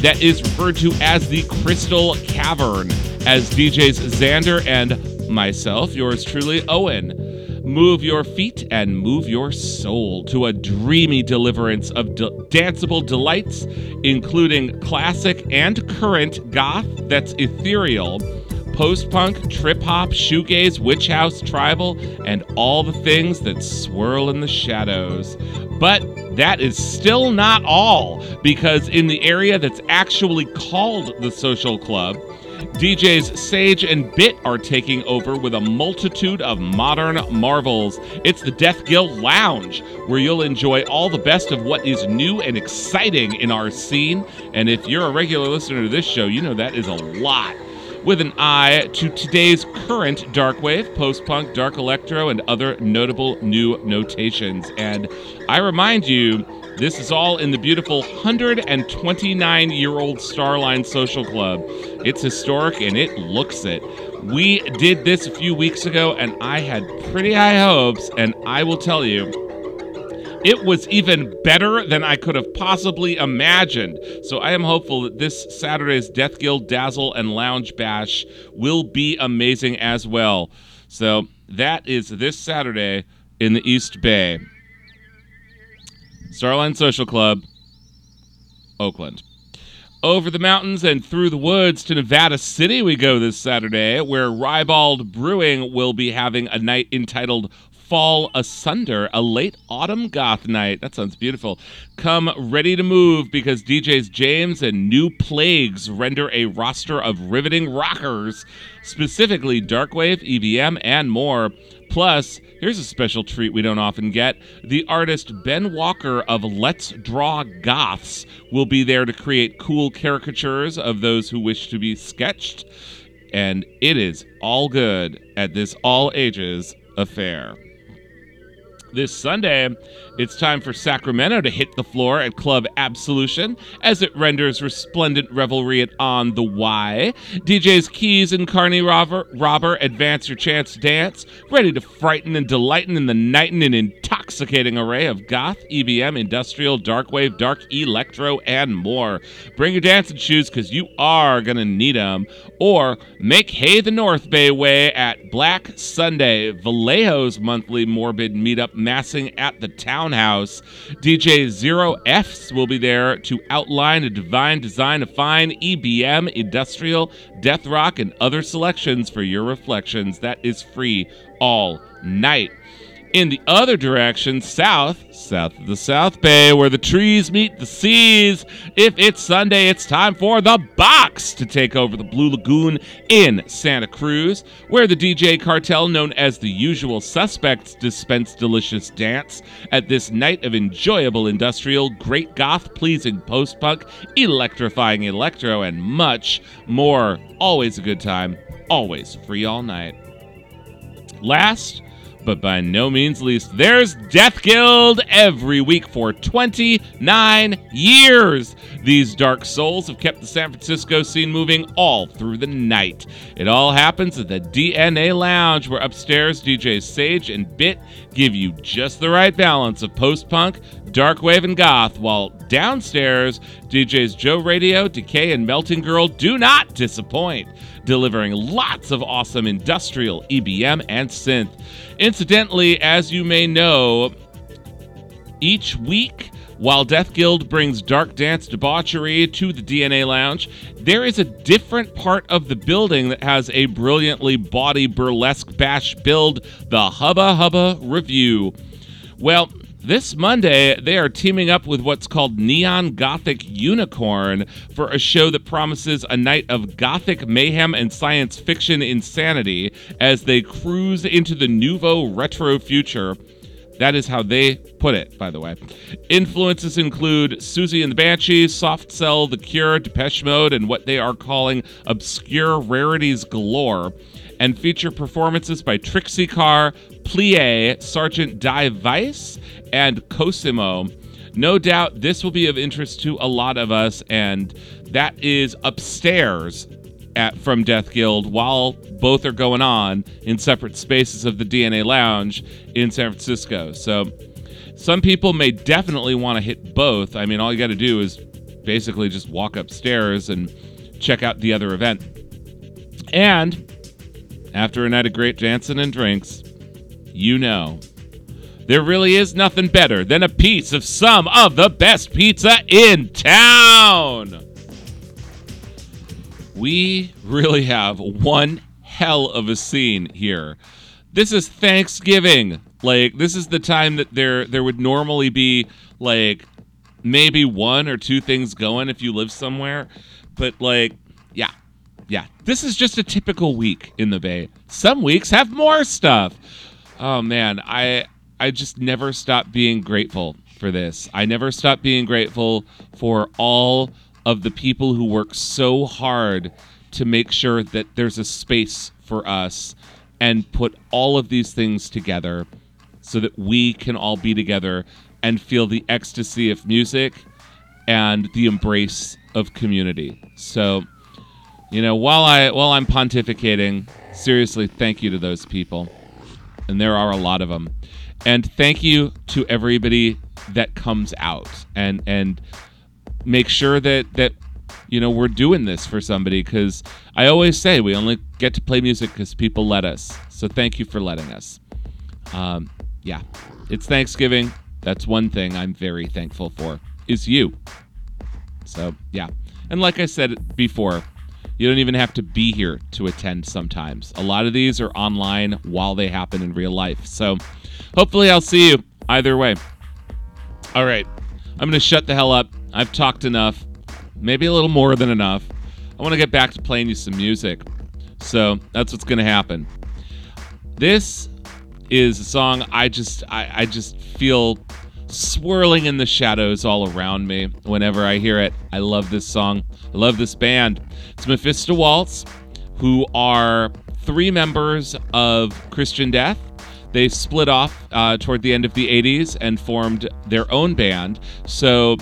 [SPEAKER 8] that is referred to as the Crystal Cavern, as DJs Xander and myself, yours truly, Owen move your feet and move your soul to a dreamy deliverance of de- danceable delights, including classic and current goth that's ethereal, post punk, trip hop, shoegaze, witch house, tribal, and all the things that swirl in the shadows. But that is still not all, because in the area that's actually called the Social Club, DJs Sage and Bit are taking over with a multitude of modern marvels. It's the Death Guild Lounge, where you'll enjoy all the best of what is new and exciting in our scene. And if you're a regular listener to this show, you know that is a lot with an eye to today's current darkwave, post punk, dark electro, and other notable new notations. And I remind you, this is all in the beautiful 129 year old Starline Social Club. It's historic and it looks it. We did this a few weeks ago and I had pretty high hopes, and I will tell you, it was even better than I could have possibly imagined. So I am hopeful that this Saturday's Death Guild Dazzle and Lounge Bash will be amazing as well. So that is this Saturday in the East Bay. Starline Social Club, Oakland. Over the mountains and through the woods to Nevada City, we go this Saturday, where Ribald Brewing will be having a night entitled Fall Asunder, a late autumn goth night. That sounds beautiful. Come ready to move because DJs James and New Plagues render a roster of riveting rockers, specifically Darkwave, EBM, and more. Plus, here's a special treat we don't often get. The artist Ben Walker of Let's Draw Goths will be there to create cool caricatures of those who wish to be sketched. And it is all good at this all ages affair. This Sunday, it's time for Sacramento to hit the floor at Club Absolution as it renders resplendent revelry at On the Y. DJs Keys and Carney Robber, Robber advance your chance to dance, ready to frighten and delighten in the night and in intoxicating array of goth, EBM, industrial, darkwave, dark electro, and more. Bring your dancing shoes because you are going to need them. Or make hay the North Bay way at Black Sunday, Vallejo's monthly morbid meetup massing at the townhouse. DJ Zero F's will be there to outline a divine design of fine EBM, industrial, death rock, and other selections for your reflections. That is free all night. In the other direction, south, south of the South Bay, where the trees meet the seas, if it's Sunday, it's time for the box to take over the Blue Lagoon in Santa Cruz, where the DJ cartel known as the Usual Suspects dispense delicious dance at this night of enjoyable industrial, great goth, pleasing post punk, electrifying electro, and much more. Always a good time, always free all night. Last, but by no means least, there's Death Guild every week for 29 years. These dark souls have kept the San Francisco scene moving all through the night. It all happens at the DNA Lounge, where upstairs DJs Sage and Bit give you just the right balance of post punk, dark wave, and goth, while downstairs DJs Joe Radio, Decay, and Melting Girl do not disappoint delivering lots of awesome industrial EBM and synth. Incidentally, as you may know, each week, while Death Guild brings dark dance debauchery to the DNA Lounge, there is a different part of the building that has a brilliantly body burlesque bash build, the Hubba Hubba Revue. Well, this Monday, they are teaming up with what's called Neon Gothic Unicorn for a show that promises a night of gothic mayhem and science fiction insanity as they cruise into the nouveau retro future. That is how they put it, by the way. Influences include Siouxsie and the Banshees, Soft Cell, The Cure, Depeche Mode, and what they are calling obscure rarities galore, and feature performances by Trixie Carr, Plie, Sergeant Die Weiss, and Cosimo. No doubt this will be of interest to a lot of us, and that is upstairs at from Death Guild while both are going on in separate spaces of the DNA Lounge in San Francisco. So some people may definitely want to hit both. I mean, all you got to do is basically just walk upstairs and check out the other event. And after a night of great dancing and drinks, you know, there really is nothing better than a piece of some of the best pizza in town. We really have one hell of a scene here. This is Thanksgiving. Like this is the time that there there would normally be like maybe one or two things going if you live somewhere, but like yeah. Yeah. This is just a typical week in the Bay. Some weeks have more stuff. Oh man, I I just never stop being grateful for this. I never stop being grateful for all of the people who work so hard to make sure that there's a space for us and put all of these things together so that we can all be together and feel the ecstasy of music and the embrace of community. So, you know, while I while I'm pontificating, seriously, thank you to those people. And there are a lot of them. And thank you to everybody that comes out and and make sure that that you know we're doing this for somebody because I always say we only get to play music because people let us. So thank you for letting us. Um, yeah, it's Thanksgiving. That's one thing I'm very thankful for is you. So yeah, and like I said before, you don't even have to be here to attend sometimes. A lot of these are online while they happen in real life. So hopefully I'll see you either way. All right, I'm gonna shut the hell up. I've talked enough, maybe a little more than enough. I want to get back to playing you some music. So that's what's gonna happen. This is a song I just I, I just feel swirling in the shadows all around me whenever I hear it. I love this song. I love this band. It's Mephisto Walz, who are three members of Christian Death. They split off uh, toward the end of the 80s and formed their own band. So,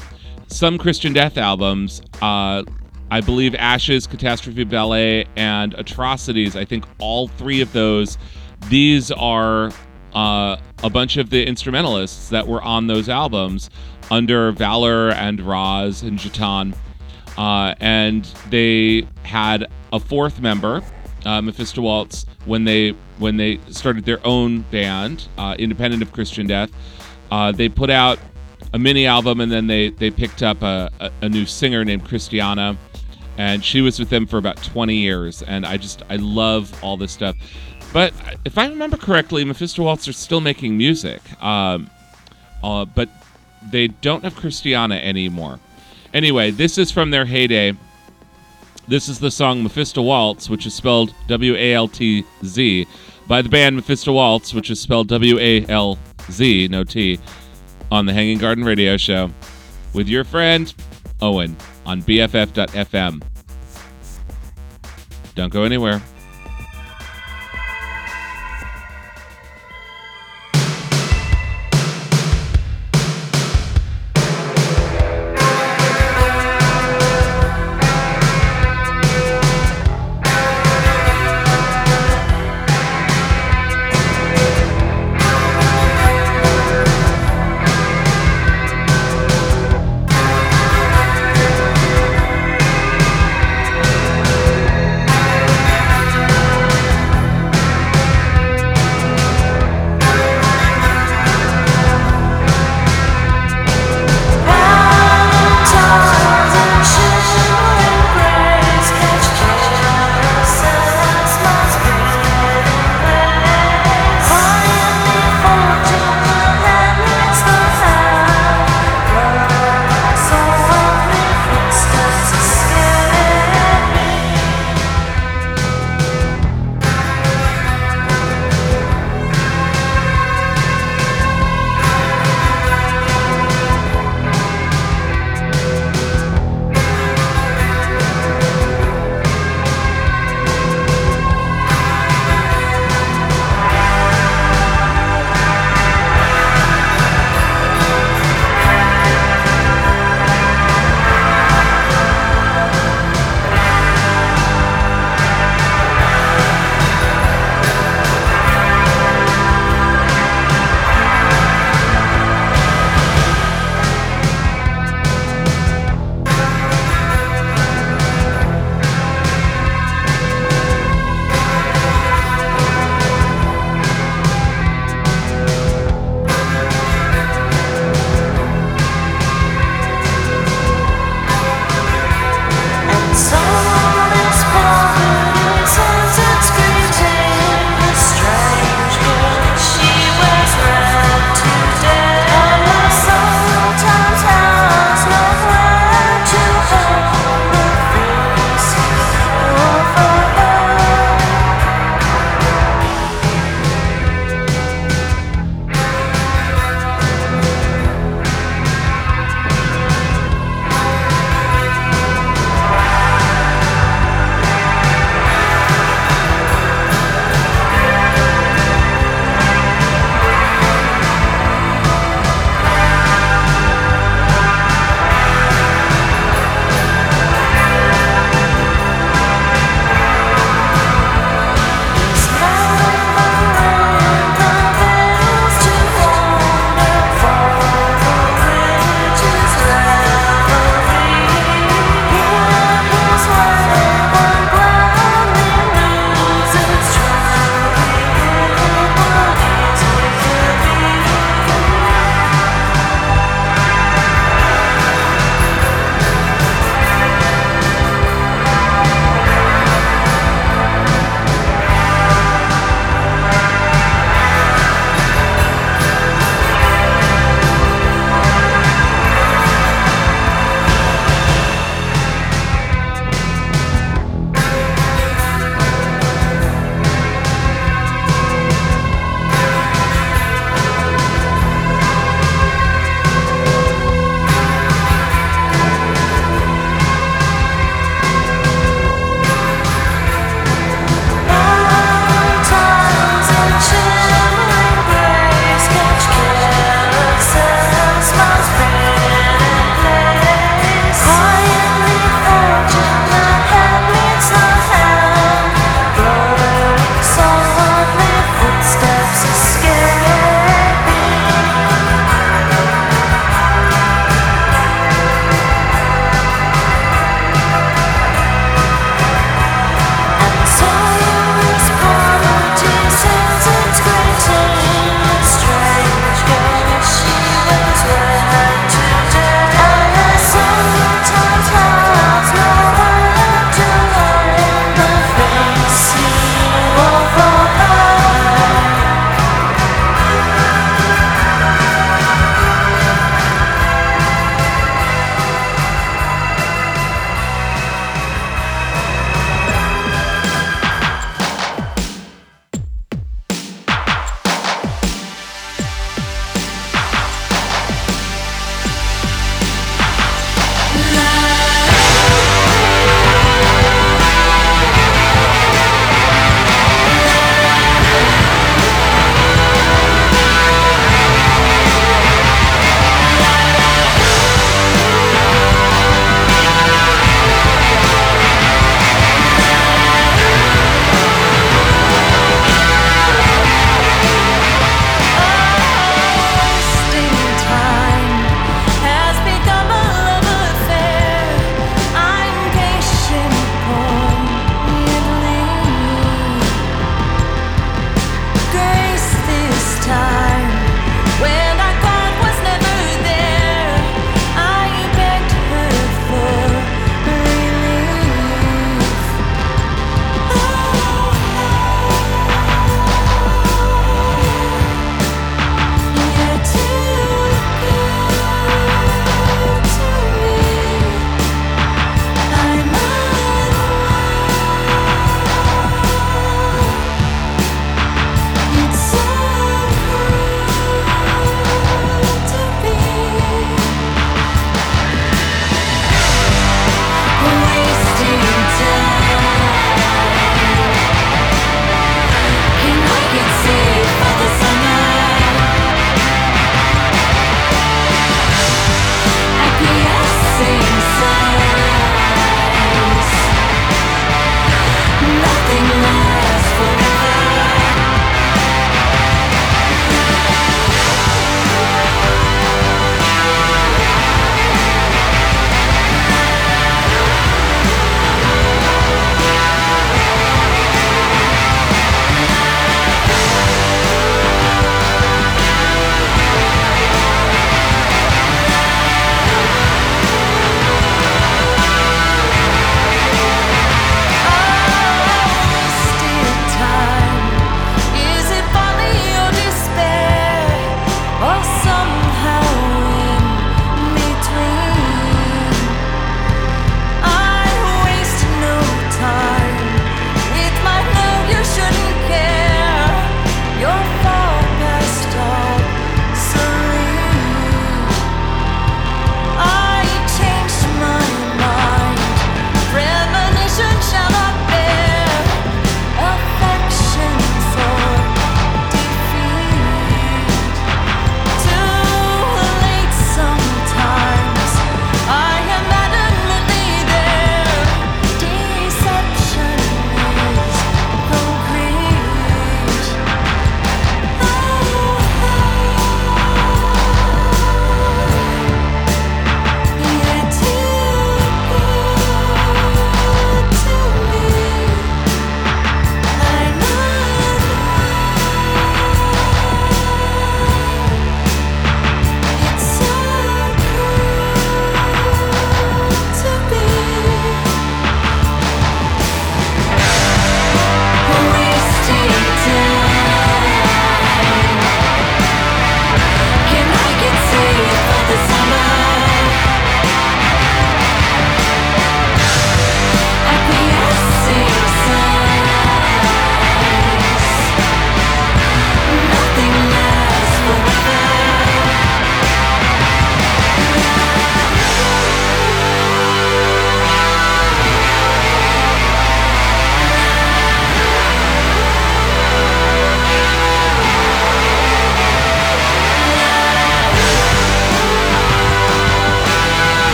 [SPEAKER 8] some Christian Death albums, uh, I believe Ashes, Catastrophe Ballet, and Atrocities, I think all three of those, these are uh, a bunch of the instrumentalists that were on those albums under Valor and Rozz and Jatan. Uh, and they had a fourth member, uh, Mephisto Walz, when they when they started their own band, uh, independent of Christian Death. Uh, they put out a mini album, and then they they picked up a, a, a new singer named Christiana, and she was with them for about 20 years. And I just I love all this stuff. But if I remember correctly, Mephisto Walz are still making music, um, uh, but they don't have Christiana anymore. Anyway, this is from their heyday. This is the song Mephisto Waltz, which is spelled W A L T Z, by the band Mephisto Walz, which is spelled W A L Z, no T, on the Hanging Garden Radio Show with your friend Owen on BFF.FM. Don't go anywhere.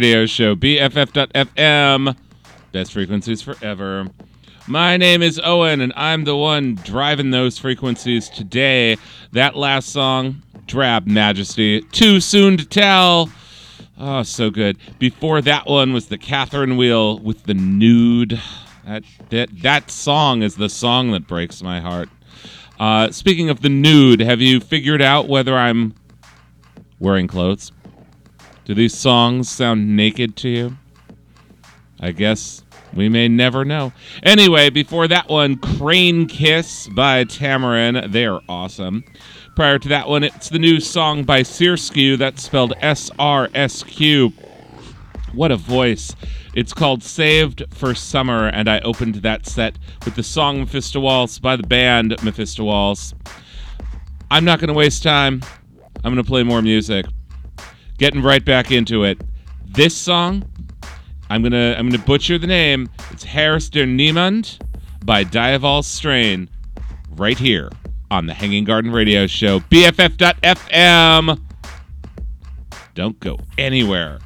[SPEAKER 8] Radio Show, BFF.FM, best frequencies forever. My name is Owen, and I'm the one driving those frequencies today. That last song, Drab Majesty, Too Soon to Tell. Oh, so good. Before that one was the Catherine Wheel with the Nude. That, that, that song is the song that breaks my heart. Uh, speaking of the nude, have you figured out whether I'm wearing clothes? Do these songs sound naked to you? I guess we may never know. Anyway, before that one, Cranekiss by Tamaryn. They are awesome. Prior to that one, it's the new song by SRSQ. That's spelled S R S Q. What a voice. It's called Saved for Summer, and I opened that set with the song Mephisto Waltz by the band Mephisto Walz. I'm not going to waste time. I'm going to play more music. Getting right back into it. This song, I'm gonna I'm gonna butcher the name. It's Herz der Niemand by Diavol Strain, right here on the Hanging Garden Radio Show, BFF.FM. Don't go anywhere.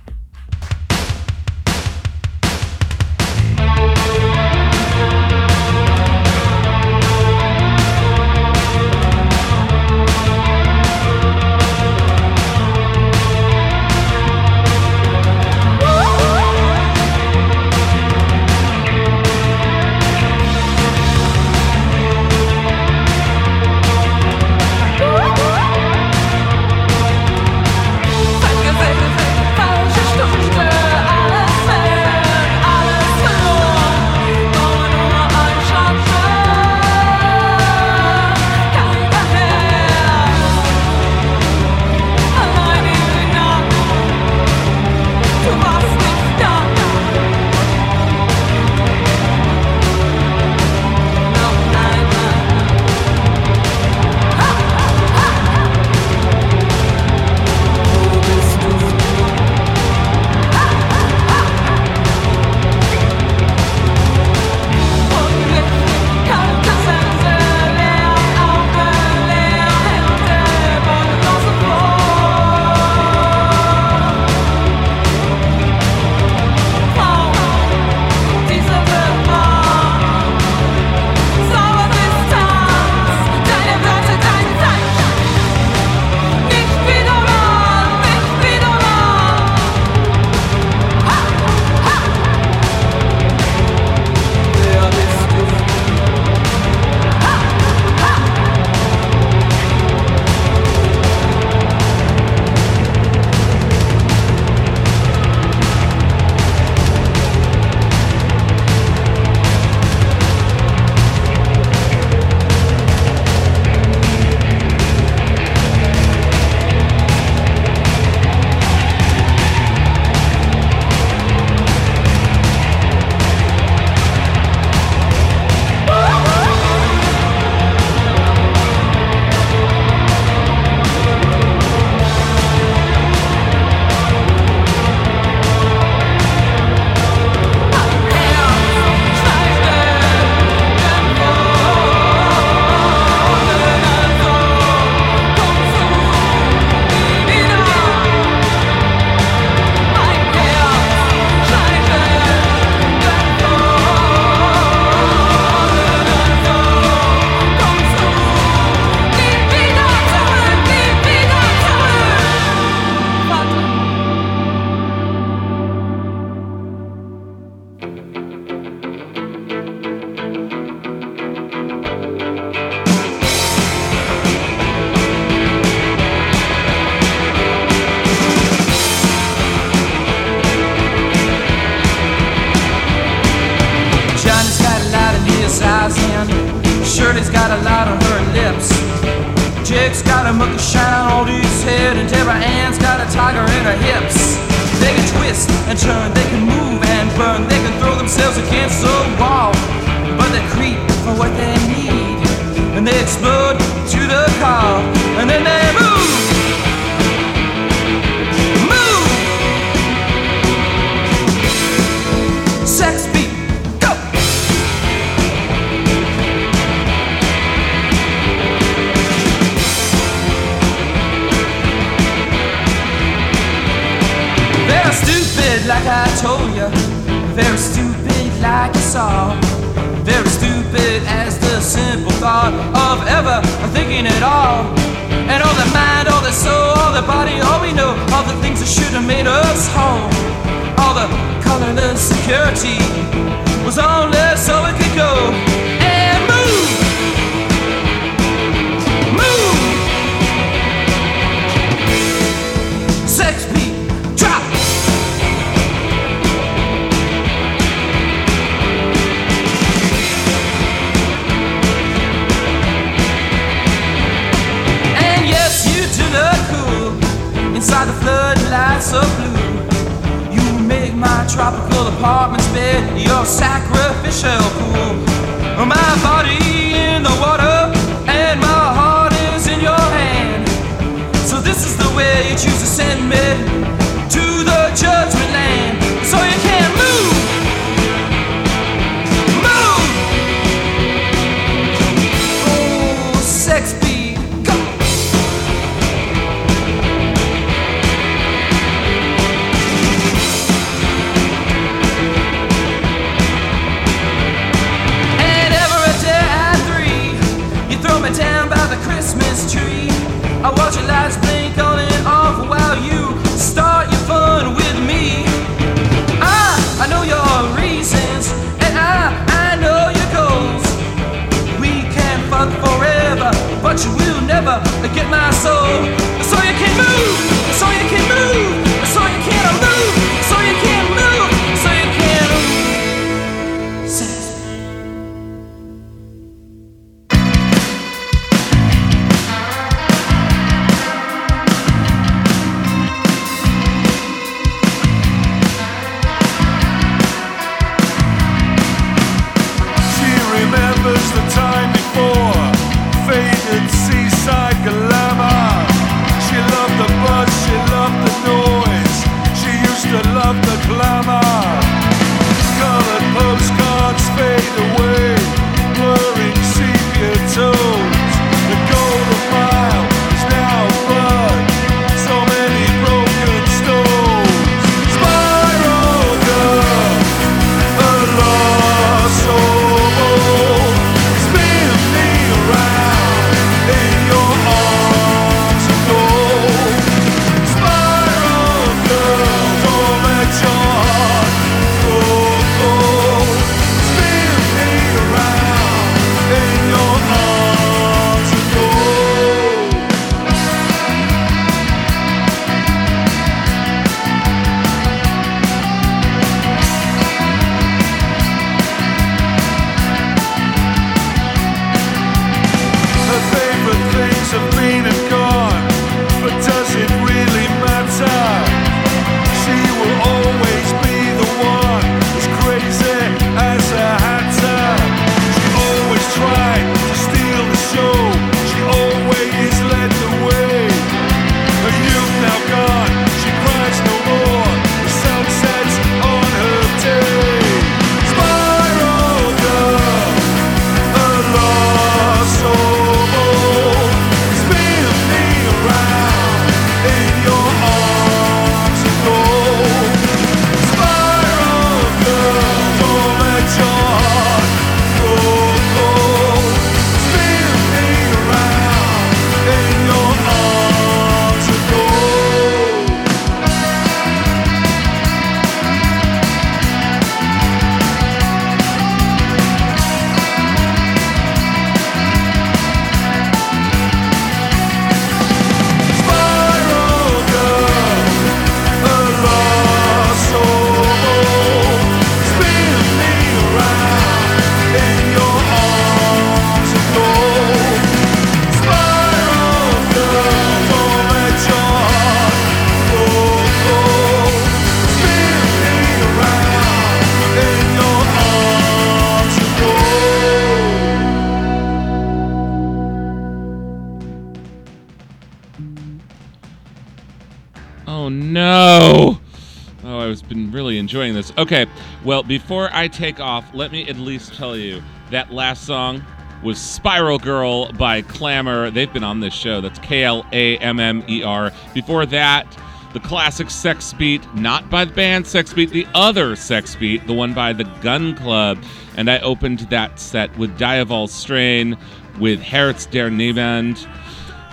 [SPEAKER 8] Okay, well, before I take off, let me at least tell you that last song was Spiral Girl by Klammer. They've been on this show. That's K L A M M E R. Before that, the classic Sex Beat, not by the band Sex Beat, the other Sex Beat, the one by the Gun Club. And I opened that set with Diavol Strain, with Herz der Niemand.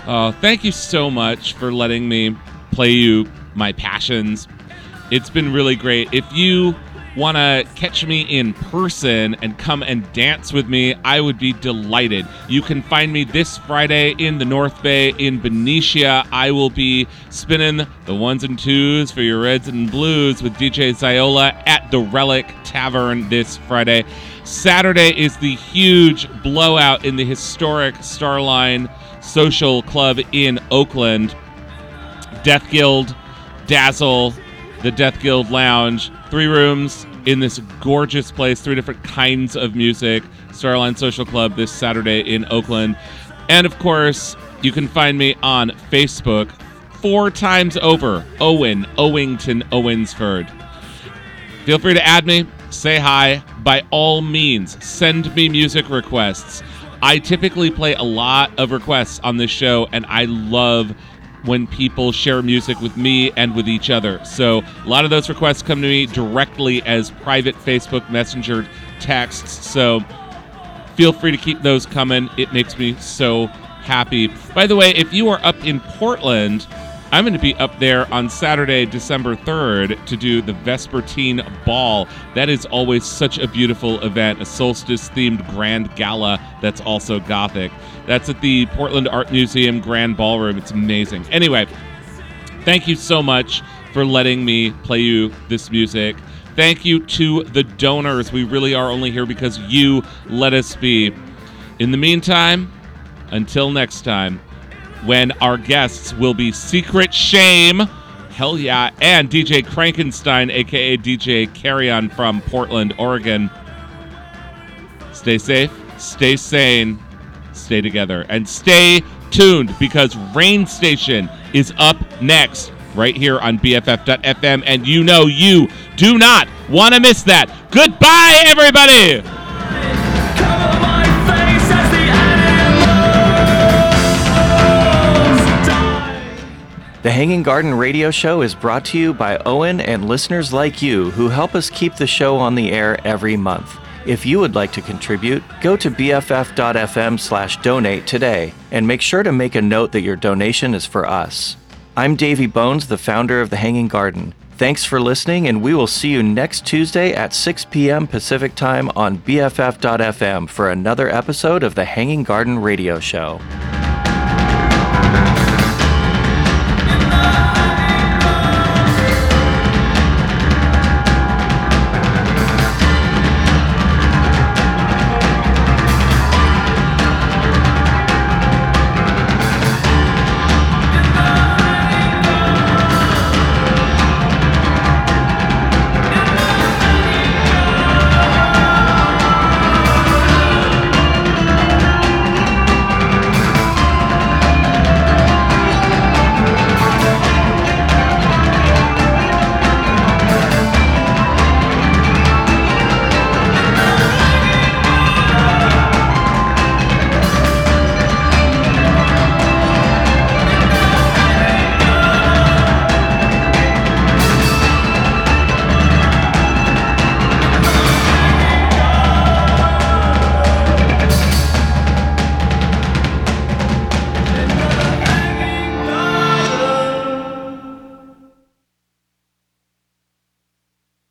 [SPEAKER 8] Uh, thank you so much for letting me play you my passions. It's been really great. If you want to catch me in person and come and dance with me, I would be delighted. You can find me this Friday in the North Bay in Benicia. I will be spinning the ones and twos for your reds and blues with DJ Ziola at the Relic Tavern this Friday. Saturday is the huge blowout in the historic Starline Social Club in Oakland. Death Guild, Dazzle, the Death Guild Lounge. Three rooms in this gorgeous place, three different kinds of music. Starline Social Club this Saturday in Oakland. And of course, you can find me on Facebook four times over Owen, Owington, Owensford. Feel free to add me, say hi. By all means, send me music requests. I typically play a lot of requests on this show, and I love when people share music with me and with each other. So a lot of those requests come to me directly as private Facebook Messenger texts. So feel free to keep those coming. It makes me so happy. By the way, if you are up in Portland, I'm going to be up there on Saturday, December 3rd to do the Vespertine Ball. That is always such a beautiful event, a solstice themed grand gala that's also Gothic. That's at the Portland Art Museum Grand Ballroom. It's amazing. Anyway, thank you so much for letting me play you this music. Thank you to the donors. We really are only here because you let us be. In the meantime, until next time, when our guests will be Secret Shame, hell yeah, and DJ Crankenstein, aka DJ Carrion from Portland, Oregon. Stay safe, stay sane, stay together, and stay tuned because Rain Station is up next right here on BFF.FM, and you know you do not want to miss that. Goodbye, everybody!
[SPEAKER 7] The Hanging Garden Radio Show is brought to you by Owen and listeners like you who help us keep the show on the air every month. If you would like to contribute, go to bff.fm slash donate today and make sure to make a note that your donation is for us. I'm Davy Bones, the founder of The Hanging Garden. Thanks for listening, and we will see you next Tuesday at 6 p.m. Pacific Time on BFF.fm for another episode of The Hanging Garden Radio Show.